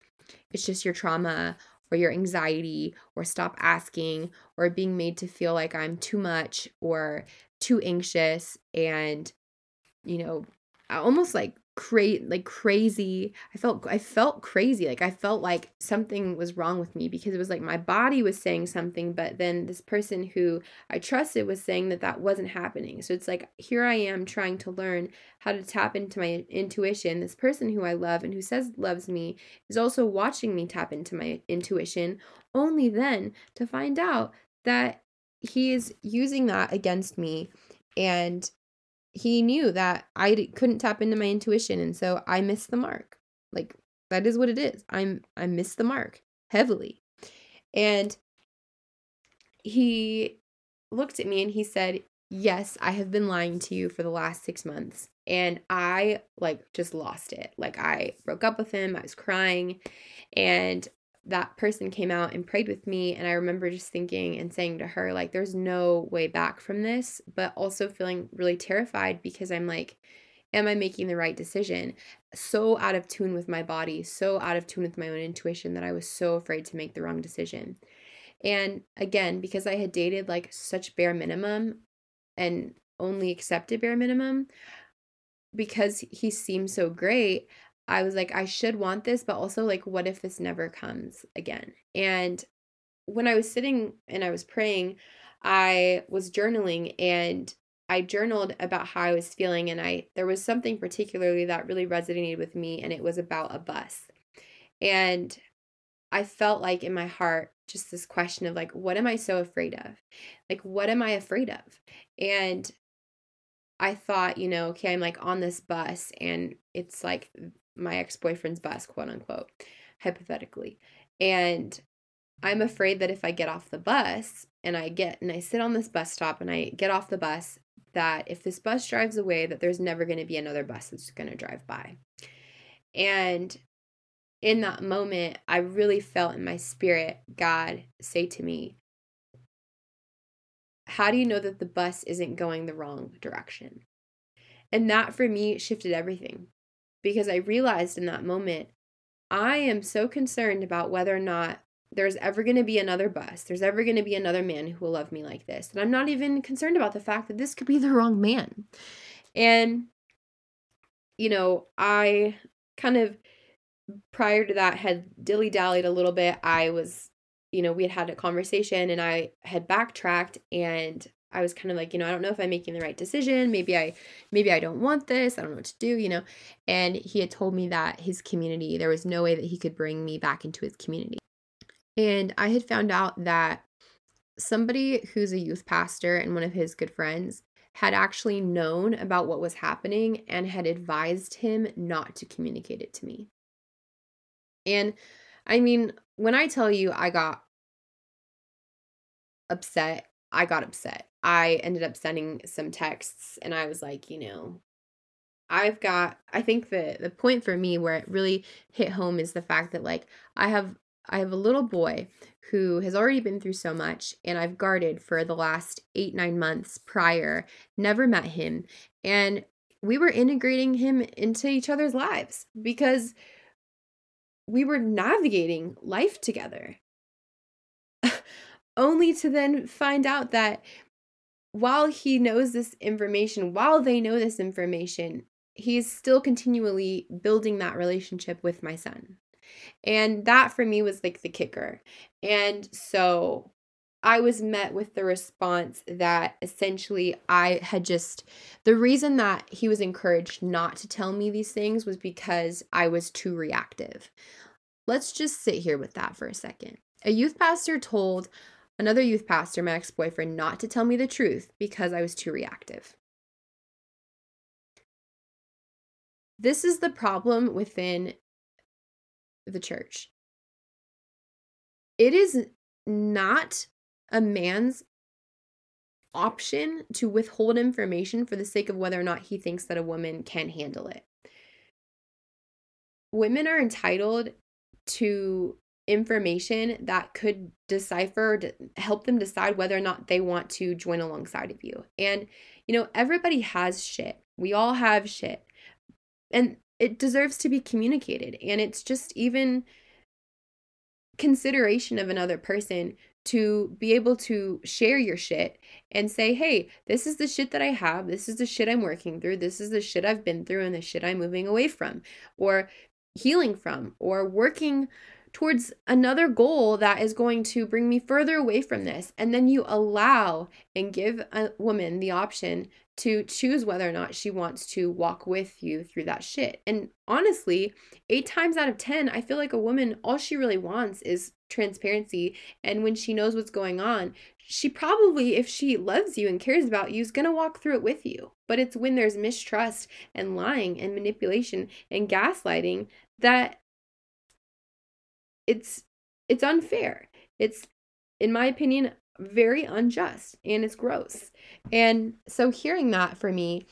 it's just your trauma or your anxiety or stop asking or being made to feel like I'm too much or too anxious and, you know, almost like cra- like crazy. I felt i felt crazy. Like i felt like something was wrong with me because it was like my body was saying something but then this person who i trusted was saying that that wasn't happening. So it's like here i am trying to learn how to tap into my intuition. This person who i love and who says loves me is also watching me tap into my intuition only then to find out that he is using that against me and he knew that I couldn't tap into my intuition and so I missed the mark. Like that is what it is. I'm I missed the mark heavily. And he looked at me and he said, "Yes, I have been lying to you for the last 6 months." And I like just lost it. Like I broke up with him. I was crying and that person came out and prayed with me and i remember just thinking and saying to her like there's no way back from this but also feeling really terrified because i'm like am i making the right decision? So out of tune with my body so out of tune with my own intuition that i was so afraid to make the wrong decision. And again, because I had dated like such bare minimum and only accepted bare minimum, because he seemed so great, I was like, I should want this, but also like, what if this never comes again? And when I was sitting and I was praying, I was journaling and I journaled about how I was feeling and I there was something particularly that really resonated with me and it was about a bus. And I felt like in my heart just this question of like what am I so afraid of? Like what am I afraid of? And I thought, you know, okay, I'm like on this bus and it's like my ex-boyfriend's bus, quote unquote, hypothetically. And I'm afraid that if I get off the bus and I get and I sit on this bus stop and I get off the bus that if this bus drives away that there's never going to be another bus that's going to drive by. And in that moment, I really felt in my spirit God say to me, How do you know that the bus isn't going the wrong direction? And that for me shifted everything because I realized in that moment, I am so concerned about whether or not there's ever going to be another bus. There's ever going to be another man who will love me like this. And I'm not even concerned about the fact that this could be the wrong man. And, you know, I kind of prior to that had dilly dallied a little bit. I was, you know, we had had a conversation and I had backtracked and I was kind of like, you know, I don't know if I'm making the right decision. Maybe I maybe I don't want this. I don't know what to do, you know. And he had told me that his community, there was no way that he could bring me back into his community. And I had found out that somebody who's a youth pastor and one of his good friends had actually known about what was happening and had advised him not to communicate it to me. And I mean, when I tell you I got upset, I got upset. I ended up sending some texts and I was like, you know, I've got I think the the point for me where it really hit home is the fact that like I have I have a little boy who has already been through so much and I've guarded for the last 8 9 months prior, never met him and we were integrating him into each other's lives because we were navigating life together. Only to then find out that while he knows this information, while they know this information, he's still continually building that relationship with my son. And that for me was like the kicker. And so I was met with the response that essentially I had just, the reason that he was encouraged not to tell me these things was because I was too reactive. Let's just sit here with that for a second. A youth pastor told another youth pastor, my ex boyfriend, not to tell me the truth because I was too reactive. This is the problem within the church. It is not a man's option to withhold information for the sake of whether or not he thinks that a woman can handle it. Women are entitled to information that could decipher help them decide whether or not they want to join alongside of you. And you know, everybody has shit. We all have shit. And it deserves to be communicated and it's just even consideration of another person to be able to share your shit and say, hey, this is the shit that I have. This is the shit I'm working through. This is the shit I've been through and the shit I'm moving away from or healing from or working towards another goal that is going to bring me further away from this. And then you allow and give a woman the option to choose whether or not she wants to walk with you through that shit. And honestly, eight times out of 10, I feel like a woman, all she really wants is transparency. And when she knows what's going on, she probably, if she loves you and cares about you, is to walk through it with you. But it's when there's mistrust and lying and manipulation and gaslighting that it's it's unfair. It's in my opinion very unjust and it's gross. And so hearing that for me,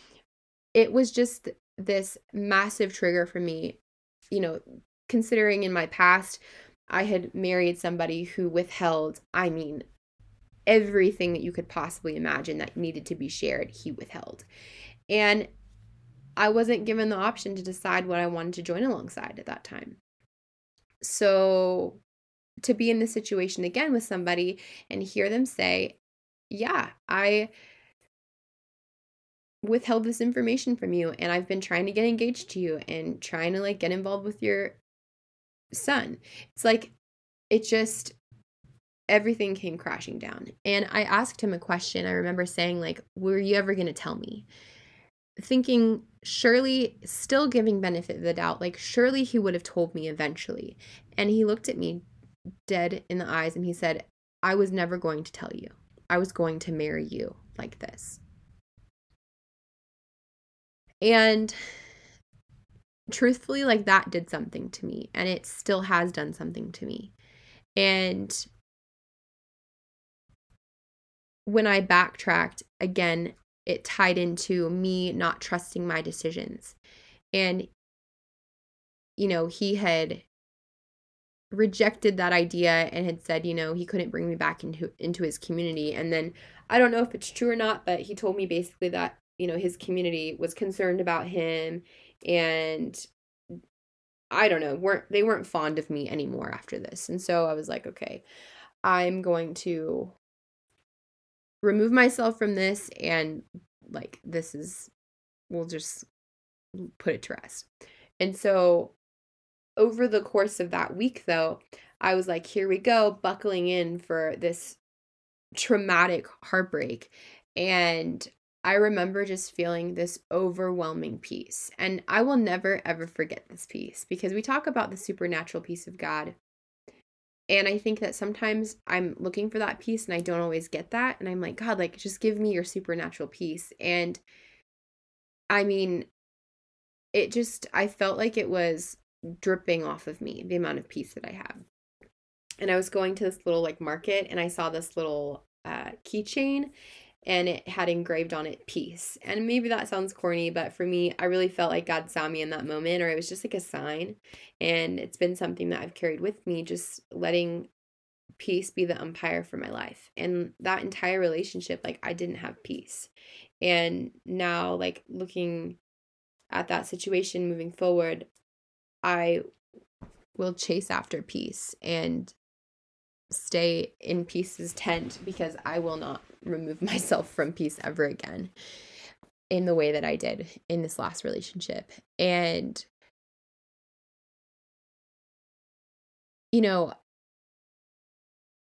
it was just this massive trigger for me, you know, considering in my past I had married somebody who withheld, I mean, everything that you could possibly imagine that needed to be shared, he withheld. And I wasn't given the option to decide what I wanted to join alongside at that time. So to be in this situation again with somebody and hear them say, Yeah, I withheld this information from you and I've been trying to get engaged to you and trying to like get involved with your son. It's like it just everything came crashing down. And I asked him a question. I remember saying like, "Were you ever going to tell me?" Thinking surely still giving benefit of the doubt, like surely he would have told me eventually. And he looked at me dead in the eyes and he said, "I was never going to tell you. I was going to marry you like this." And truthfully, like that did something to me, and it still has done something to me. And when I backtracked, again, it tied into me not trusting my decisions. And, you know, he had rejected that idea and had said, you know, he couldn't bring me back into into his community. And then I don't know if it's true or not, but he told me basically that you know his community was concerned about him and I don't know, weren't they weren't fond of me anymore after this. And so I was like, okay, I'm going to remove myself from this and like this is we'll just put it to rest. And so over the course of that week though, I was like, here we go, buckling in for this traumatic heartbreak. And I remember just feeling this overwhelming peace. And I will never, ever forget this peace because we talk about the supernatural peace of God. And I think that sometimes I'm looking for that peace and I don't always get that. And I'm like, God, like, just give me your supernatural peace. And I mean, it just, I felt like it was dripping off of me, the amount of peace that I have. And I was going to this little like market and I saw this little uh, keychain and it had engraved on it peace. And maybe that sounds corny, but for me, I really felt like God saw me in that moment, or it was just like a sign. And it's been something that I've carried with me, just letting peace be the umpire for my life. And that entire relationship, like I didn't have peace. And now, like looking at that situation moving forward, I will chase after peace and stay in peace's tent because I will not remove myself from peace ever again in the way that I did in this last relationship. And, you know,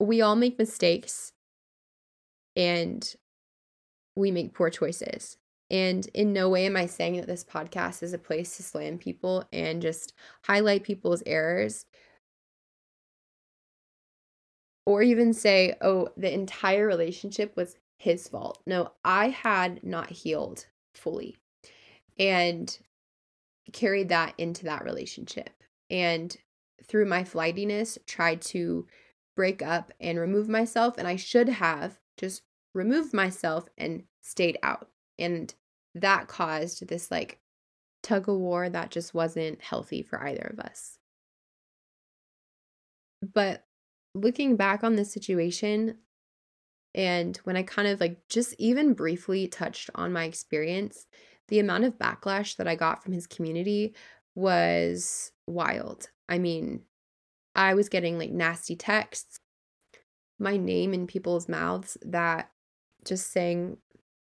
we all make mistakes and we make poor choices. And in no way am I saying that this podcast is a place to slam people and just highlight people's errors or even say, oh, the entire relationship was his fault. No, I had not healed fully and carried that into that relationship. And through my flightiness, tried to break up and remove myself. And I should have just removed myself and stayed out. And that caused this like tug of war that just wasn't healthy for either of us. But looking back on this situation and when I kind of like just even briefly touched on my experience, the amount of backlash that I got from his community was wild. I mean, I was getting like nasty texts, my name in people's mouths that just saying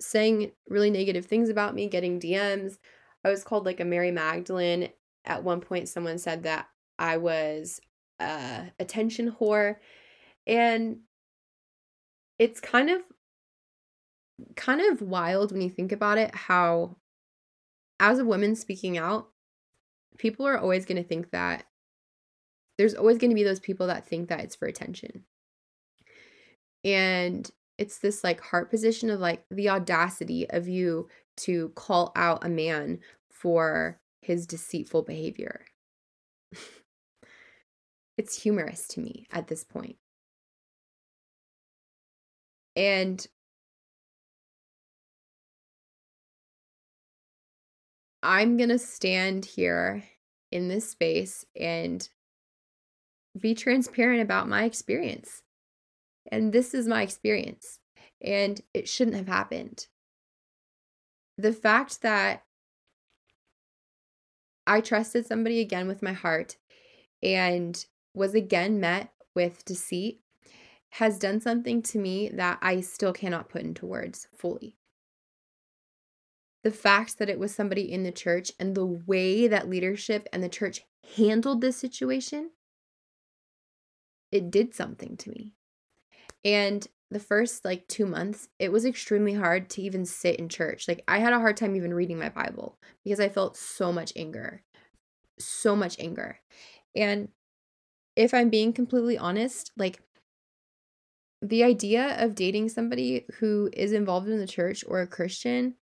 saying really negative things about me, getting DMs. I was called like a Mary Magdalene. At one point someone said that I was uh, attention whore. And it's kind of kind of wild when you think about it how as a woman speaking out people are always going to think that there's always going to be those people that think that it's for attention and it's this like heart position of like the audacity of you to call out a man for his deceitful behavior it's humorous to me at this point. And I'm going to stand here in this space and be transparent about my experience. And this is my experience. And it shouldn't have happened. The fact that I trusted somebody again with my heart and was again met with deceit has done something to me that I still cannot put into words fully. The fact that it was somebody in the church and the way that leadership and the church handled this situation, it did something to me. And the first like two months, it was extremely hard to even sit in church. Like, I had a hard time even reading my Bible because I felt so much anger, so much anger. And if I'm being completely honest, like, the idea of dating somebody who is involved in the church or a Christian,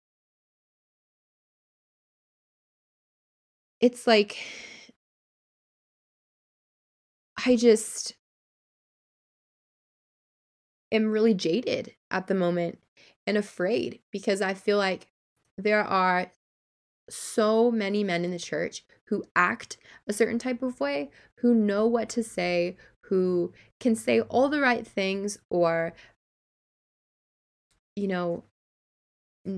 it's like, I just am really jaded at the moment and afraid because I feel like there are so many men in the church who act a certain type of way, who know what to say, who can say all the right things or, you know,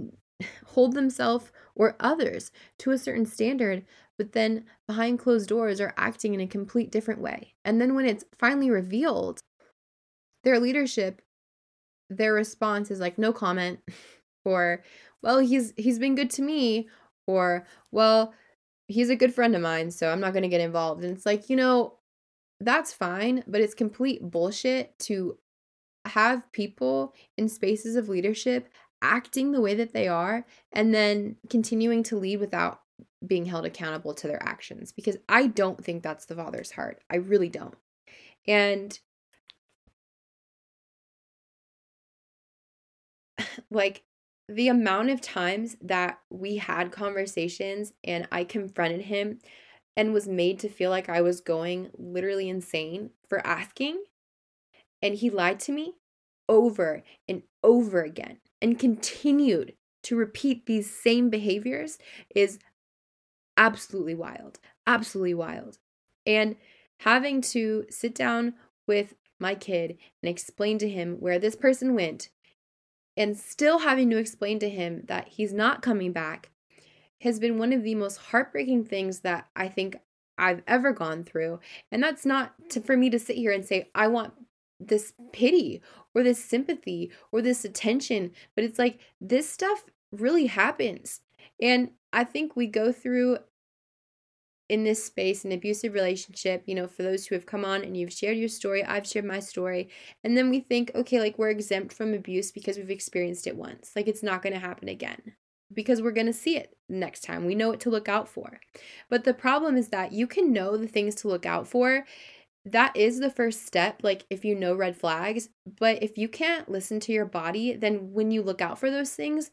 hold themselves or others to a certain standard, but then behind closed doors are acting in a complete different way. And then when it's finally revealed, their leadership, their response is like no comment or well, he's he's been good to me or well, he's a good friend of mine, so I'm not going to get involved. And it's like, you know, that's fine, but it's complete bullshit to have people in spaces of leadership acting the way that they are and then continuing to lead without being held accountable to their actions because I don't think that's the father's heart. I really don't. And like the amount of times that we had conversations and I confronted him and was made to feel like I was going literally insane for asking. And he lied to me over and over again and continued to repeat these same behaviors is absolutely wild. Absolutely wild. And having to sit down with my kid and explain to him where this person went and still having to explain to him that he's not coming back has been one of the most heartbreaking things that I think I've ever gone through. And that's not to, for me to sit here and say, I want this pity or this sympathy or this attention, but it's like this stuff really happens. And I think we go through in this space an abusive relationship you know for those who have come on and you've shared your story i've shared my story. And then we think okay like we're exempt from abuse because we've experienced it once. Like it's not going to happen again because we're going to see it next time. We know what to look out for. But the problem is that you can know the things to look out for. That is the first step like if you know red flags. But if you can't listen to your body then when you look out for those things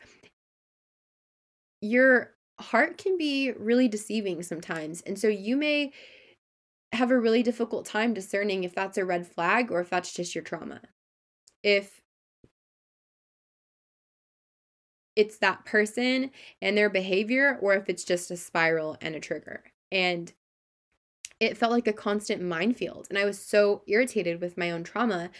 you're heart can be really deceiving sometimes. And so you may have a really difficult time discerning if that's a red flag or if that's just your trauma. If it's that person and their behavior, or if it's just a spiral and a trigger. And it felt like a constant minefield. And I was so irritated with my own trauma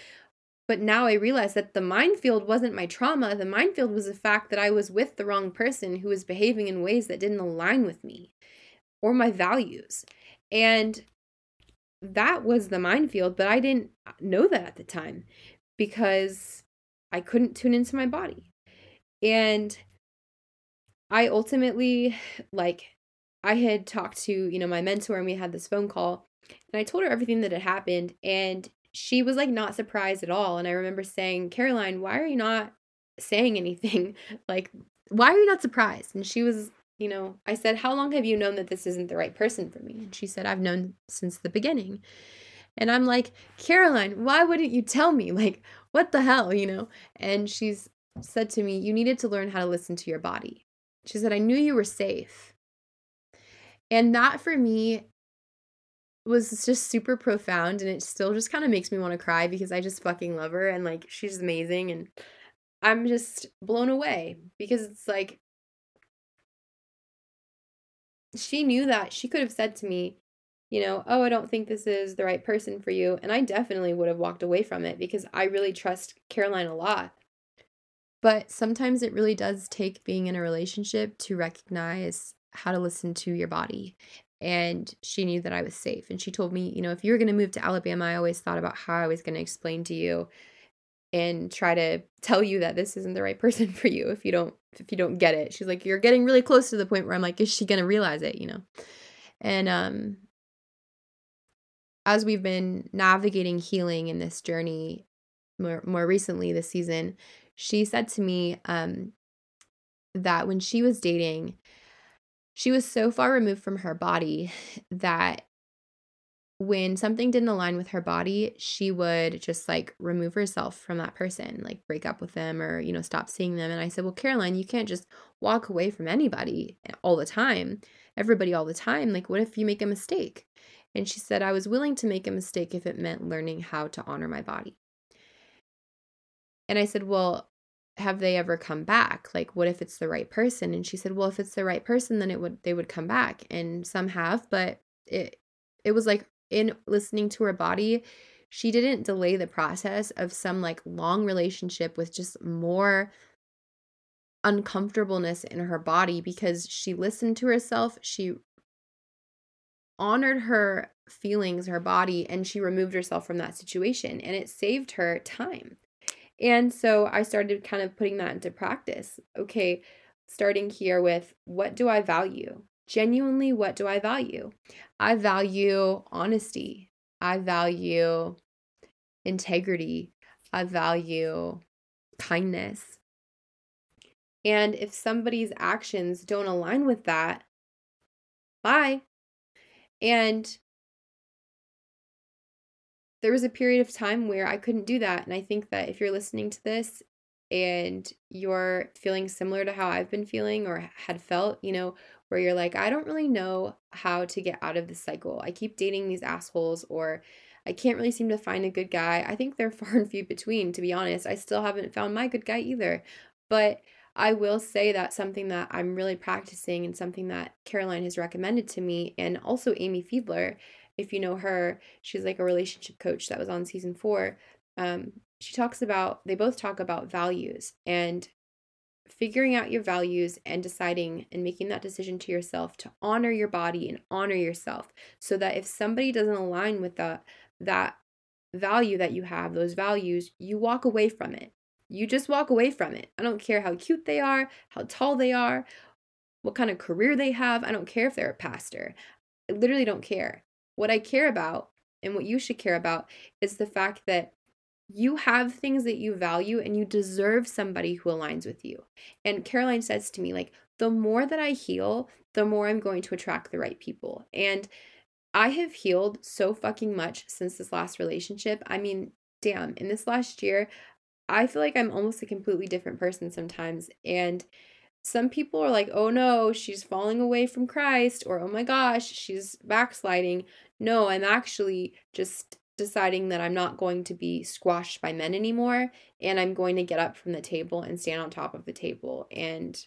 but now I realize that the minefield wasn't my trauma. The minefield was the fact that I was with the wrong person who was behaving in ways that didn't align with me or my values. And that was the minefield, but I didn't know that at the time because I couldn't tune into my body. And I ultimately, like, I had talked to, you know, my mentor and we had this phone call and I told her everything that had happened. And she was like not surprised at all. And I remember saying, Caroline, why are you not saying anything? like, why are you not surprised? And she was, you know, I said, How long have you known that this isn't the right person for me? And she said, I've known since the beginning. And I'm like, Caroline, why wouldn't you tell me? Like, what the hell, you know? And she's said to me, You needed to learn how to listen to your body. She said, I knew you were safe. And that for me was just super profound and it still just kind of makes me want to cry because I just fucking love her and like she's amazing and I'm just blown away because it's like she knew that she could have said to me, you know, oh, I don't think this is the right person for you. And I definitely would have walked away from it because I really trust Caroline a lot. But sometimes it really does take being in a relationship to recognize how to listen to your body and she knew that I was safe. And she told me, you know, if you were going to move to Alabama, I always thought about how I was going to explain to you and try to tell you that this isn't the right person for you if you don't if you don't get it. She's like, you're getting really close to the point where I'm like, is she going to realize it, you know? And um as we've been navigating healing in this journey more more recently this season, she said to me um that when she was dating, she was so far removed from her body that when something didn't align with her body, she would just like remove herself from that person, like break up with them or, you know, stop seeing them. And I said, Well, Caroline, you can't just walk away from anybody all the time, everybody all the time. Like, what if you make a mistake? And she said, I was willing to make a mistake if it meant learning how to honor my body. And I said, Well, have they ever come back? Like what if it's the right person? And she said well if it's the right person then it would they would come back. And some have but it it was like in listening to her body she didn't delay the process of some like long relationship with just more uncomfortableness in her body because she listened to herself she honored her feelings her body and she removed herself from that situation and it saved her time and so I started kind of putting that into practice. Okay, starting here with what do I value? Genuinely, what do I value? I value honesty. I value integrity. I value kindness. And if somebody's actions don't align with that, bye. And there was a period of time where I couldn't do that. And I think that if you're listening to this and you're feeling similar to how I've been feeling or had felt, you know, where you're like, I don't really know how to get out of this cycle. I keep dating these assholes or I can't really seem to find a good guy. I think they're far and few between, to be honest. I still haven't found my good guy either. But I will say that something that I'm really practicing and something that Caroline has recommended to me, and also Amy Fiedler, if you know her, she's like a relationship coach that was on season four. Um, she talks about, they both talk about values and figuring out your values and deciding and making that decision to yourself to honor your body and honor yourself so that if somebody doesn't align with that that value that you have those values you walk away from it. You just walk away from it. I don't care how cute they are how tall they are what kind of career they have. I don't care if they're a pastor. I literally don't care what I care about and what you should care about is the fact that you have things that you value and you deserve somebody who aligns with you. And Caroline says to me, like, the more that I heal, the more I'm going to attract the right people. And I have healed so fucking much since this last relationship. I mean, damn, in this last year, I feel like I'm almost a completely different person sometimes. And some people are like, oh no, she's falling away from Christ, or oh my gosh, she's backsliding. No, I'm actually just deciding that I'm not going to be squashed by men anymore, and I'm going to get up from the table and stand on top of the table and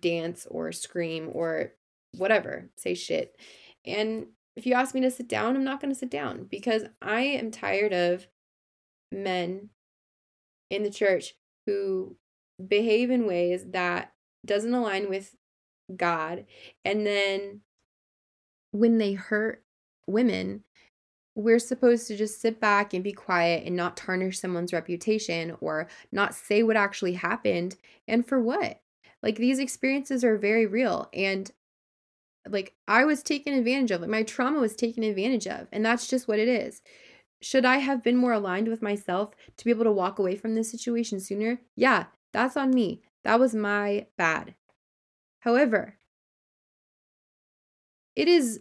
dance or scream or whatever, say shit. And if you ask me to sit down, I'm not going to sit down because I am tired of men in the church who behave in ways that doesn't align with God. And then when they hurt women, we're supposed to just sit back and be quiet and not tarnish someone's reputation or not say what actually happened. And for what? Like these experiences are very real. And like I was taken advantage of, like my trauma was taken advantage of. And that's just what it is. Should I have been more aligned with myself to be able to walk away from this situation sooner? Yeah, that's on me. That was my bad. However, it is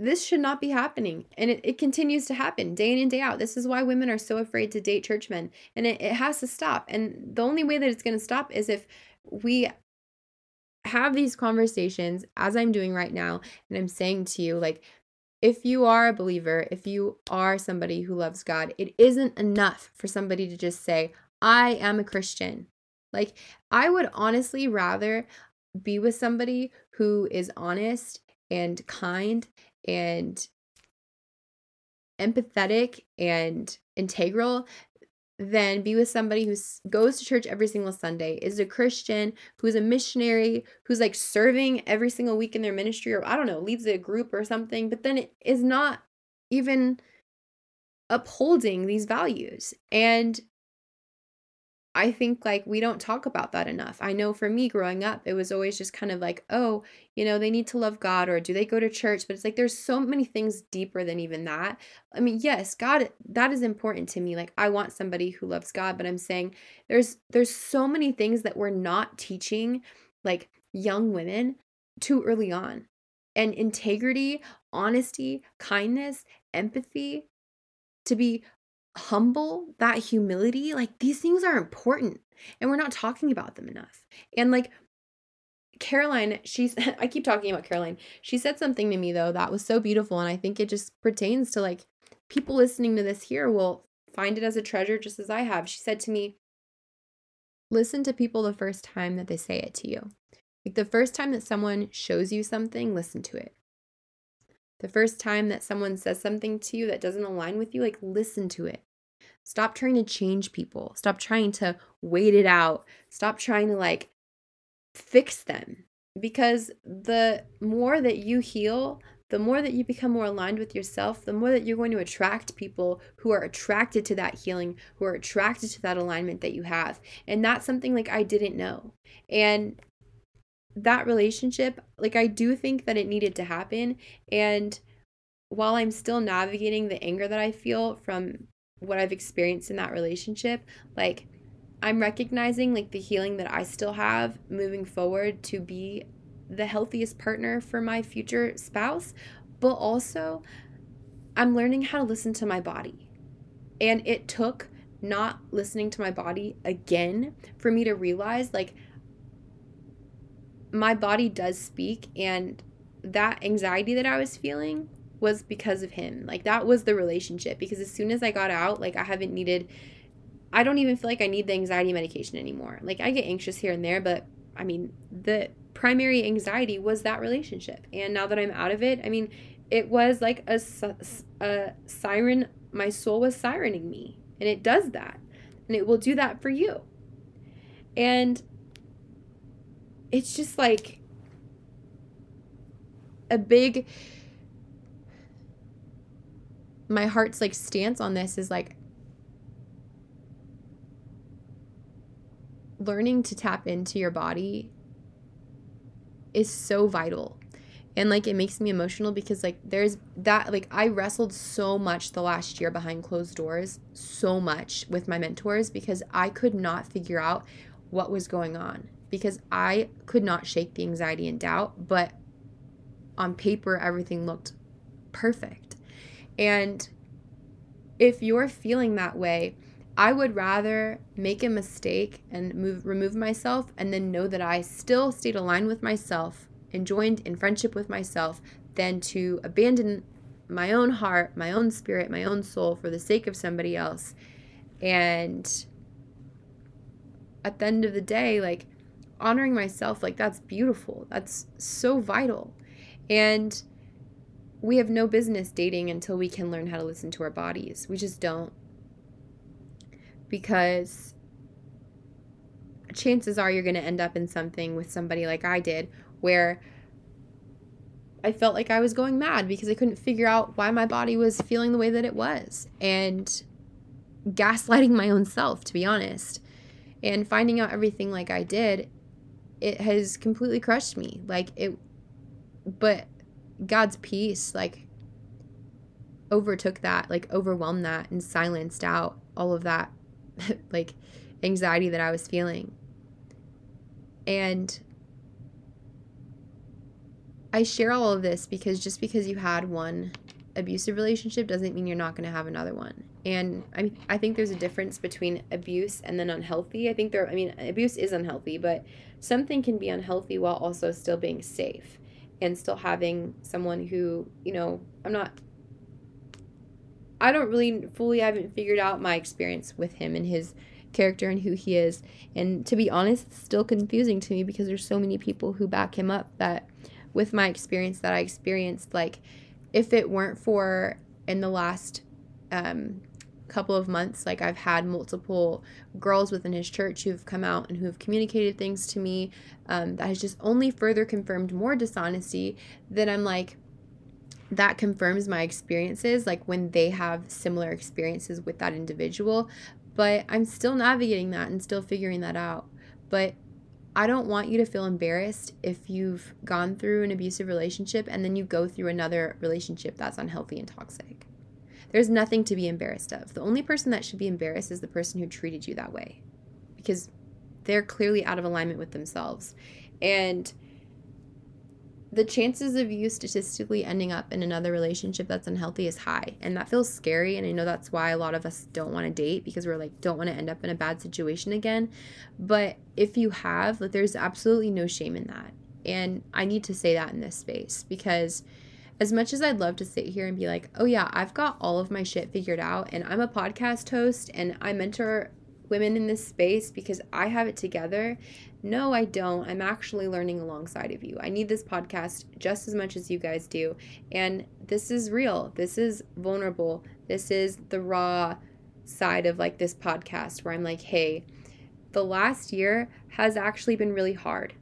this should not be happening and it, it continues to happen day in and day out. This is why women are so afraid to date churchmen and it, it has to stop. And the only way that it's going to stop is if we have these conversations as i'm doing right now and i'm saying to you like if you are a believer if you are somebody who loves god it isn't enough for somebody to just say i am a christian like, I would honestly rather be with somebody who is honest and kind and empathetic and integral than be with somebody who goes to church every single Sunday, is a Christian, who's a missionary, who's like serving every single week in their ministry, or I don't know, leads a group or something, but then is not even upholding these values. And I think like we don't talk about that enough. I know for me growing up, it was always just kind of like, oh, you know, they need to love God or do they go to church? But it's like there's so many things deeper than even that. I mean, yes, God that is important to me. Like I want somebody who loves God, but I'm saying there's there's so many things that we're not teaching like young women too early on. And integrity, honesty, kindness, empathy, to be humble, that humility, like these things are important and we're not talking about them enough. And like Caroline, she's I keep talking about Caroline. She said something to me though that was so beautiful and I think it just pertains to like people listening to this here will find it as a treasure just as I have. She said to me, "Listen to people the first time that they say it to you. Like the first time that someone shows you something, listen to it. The first time that someone says something to you that doesn't align with you, like listen to it. Stop trying to change people. Stop trying to wait it out. Stop trying to like fix them. Because the more that you heal, the more that you become more aligned with yourself, the more that you're going to attract people who are attracted to that healing, who are attracted to that alignment that you have. And that's something like I didn't know. And that relationship, like I do think that it needed to happen. And while I'm still navigating the anger that I feel from what I've experienced in that relationship, like I'm recognizing like the healing that I still have moving forward to be the healthiest partner for my future spouse, but also I'm learning how to listen to my body. And it took not listening to my body again for me to realize like my body does speak and that anxiety that I was feeling was because of him. Like that was the relationship because as soon as I got out, like I haven't needed I don't even feel like I need the anxiety medication anymore. Like I get anxious here and there, but I mean, the primary anxiety was that relationship. And now that I'm out of it, I mean, it was like a, a siren my soul was sirening me. And it does that. And it will do that for you. And it's just like a big my heart's like stance on this is like learning to tap into your body is so vital. And like it makes me emotional because like there's that like I wrestled so much the last year behind closed doors so much with my mentors because I could not figure out what was going on because I could not shake the anxiety and doubt, but on paper, everything looked perfect. And if you're feeling that way, I would rather make a mistake and move remove myself and then know that I still stayed aligned with myself and joined in friendship with myself than to abandon my own heart, my own spirit, my own soul for the sake of somebody else. And at the end of the day, like honoring myself, like that's beautiful. That's so vital. And we have no business dating until we can learn how to listen to our bodies. We just don't. Because chances are you're going to end up in something with somebody like I did where I felt like I was going mad because I couldn't figure out why my body was feeling the way that it was and gaslighting my own self, to be honest. And finding out everything like I did it has completely crushed me. Like it, but God's peace, like, overtook that, like, overwhelmed that, and silenced out all of that, like, anxiety that I was feeling. And I share all of this because just because you had one abusive relationship doesn't mean you're not going to have another one. And I I think there's a difference between abuse and then unhealthy. I think there I mean abuse is unhealthy, but something can be unhealthy while also still being safe and still having someone who, you know, I'm not I don't really fully haven't figured out my experience with him and his character and who he is. And to be honest, it's still confusing to me because there's so many people who back him up that with my experience that I experienced, like if it weren't for in the last um, couple of months like i've had multiple girls within his church who've come out and who've communicated things to me um, that has just only further confirmed more dishonesty that i'm like that confirms my experiences like when they have similar experiences with that individual but i'm still navigating that and still figuring that out but I don't want you to feel embarrassed if you've gone through an abusive relationship and then you go through another relationship that's unhealthy and toxic. There's nothing to be embarrassed of. The only person that should be embarrassed is the person who treated you that way. Because they're clearly out of alignment with themselves. And the chances of you statistically ending up in another relationship that's unhealthy is high. And that feels scary. And i know that's why a lot of us don't want to date because we're like don't want to end up in a bad situation again. But if you have like there's absolutely no shame in that. And i need to say that in this space because as much as I'd love to sit here and be like, oh yeah, I've got all of my shit figured out and I'm a podcast host and I mentor women in this space because I have it together. No, I don't. I'm actually learning alongside of you. I need this podcast just as much as you guys do. And this is real. This is vulnerable. This is the raw side of like this podcast where I'm like, hey, the last year has actually been really hard.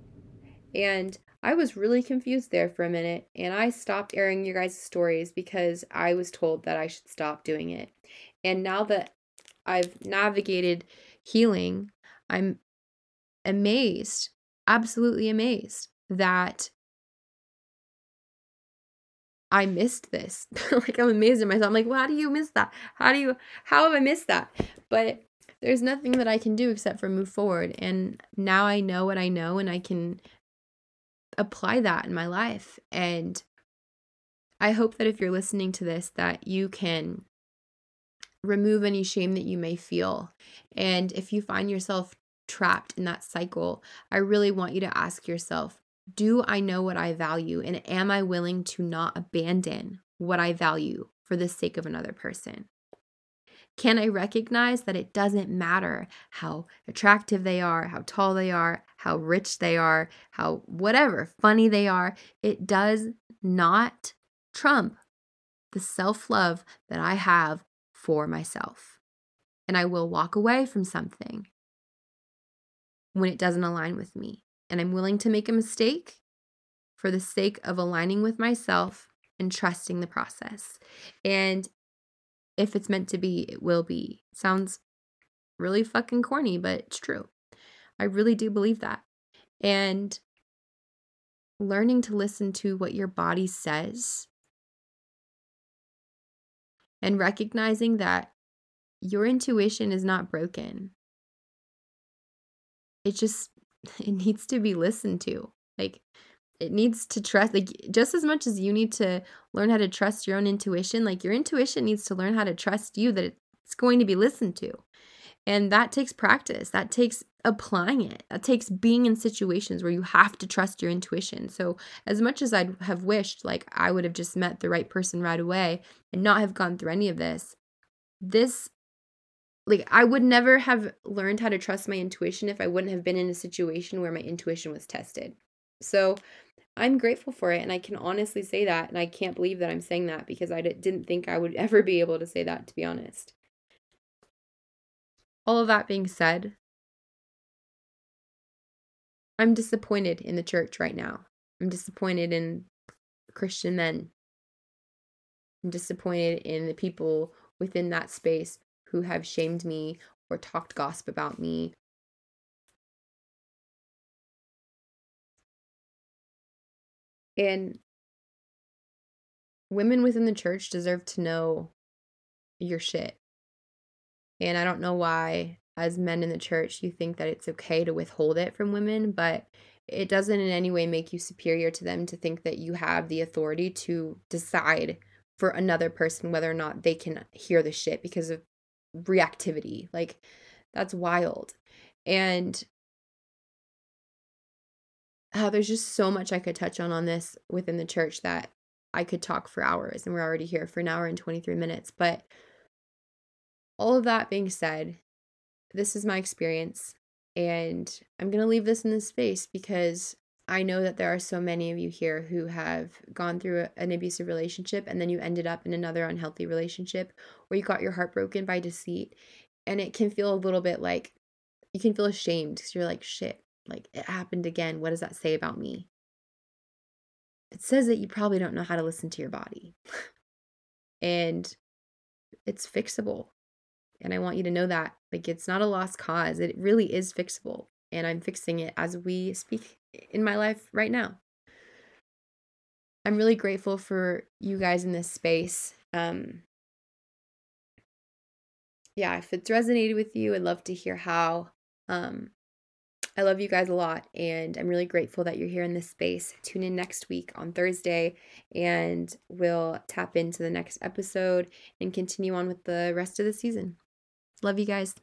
And I was really confused there for a minute and I stopped airing your guys' stories because I was told that I should stop doing it. And now that I've navigated healing, I'm amazed, absolutely amazed that I missed this. like I'm amazed at myself. I'm like, well, how do you miss that? How do you how have I missed that? But there's nothing that I can do except for move forward. And now I know what I know and I can apply that in my life. And I hope that if you're listening to this, that you can remove any shame that you may feel. And if you find yourself trapped in that cycle, I really want you to ask yourself Do I know what I value? And am I willing to not abandon what I value for the sake of another person? Can I recognize that it doesn't matter how attractive they are, how tall they are, how rich they are, how whatever funny they are? It does not trump the self love that I have for myself. And I will walk away from something when it doesn't align with me. And I'm willing to make a mistake for the sake of aligning with myself and trusting the process. And if it's meant to be, it will be. Sounds really fucking corny, but it's true. I really do believe that. And learning to listen to what your body says and recognizing that your intuition is not broken. It just it needs to be listened to. Like it needs to trust like just as much as you need to learn how to trust your own intuition like your intuition needs to learn how to trust you that it's going to be listened to and that takes practice that takes applying it that takes being in situations where you have to trust your intuition so as much as i'd have wished like i would have just met the right person right away and not have gone through any of this this like I would never have learned how to trust my intuition if I wouldn't have been in a situation where my intuition was tested. So I'm grateful for it. And I can honestly say that. And I can't believe that I'm saying that because I didn't think I would ever be able to say that, to be honest. All of that being said, I'm disappointed in the church right now. I'm disappointed in Christian men. I'm disappointed in the people within that space who have shamed me or talked gossip about me And women within the church deserve to know your shit. And I don't know why, as men in the church, you think that it's okay to withhold it from women, but it doesn't in any way make you superior to them to think that you have the authority to decide for another person whether or not they can hear the shit because of reactivity. Like, that's wild. And uh, there's just so much I could touch on on this within the church that I could talk for hours, and we're already here for an hour and 23 minutes. But all of that being said, this is my experience, and I'm going to leave this in this space because I know that there are so many of you here who have gone through an abusive relationship and then you ended up in another unhealthy relationship where you got your heart broken by deceit. And it can feel a little bit like you can feel ashamed because you're like, shit, like it happened again. What does that say about me? It says that you probably don't know how to listen to your body. and it's fixable. And I want you to know that. Like, it's not a lost cause. It really is fixable. And I'm fixing it as we speak in my life right now. I'm really grateful for you guys in this space. Um, yeah, if it's resonated with you, I'd love to hear how. Um, I love you guys a lot, and I'm really grateful that you're here in this space. Tune in next week on Thursday, and we'll tap into the next episode and continue on with the rest of the season. Love you guys.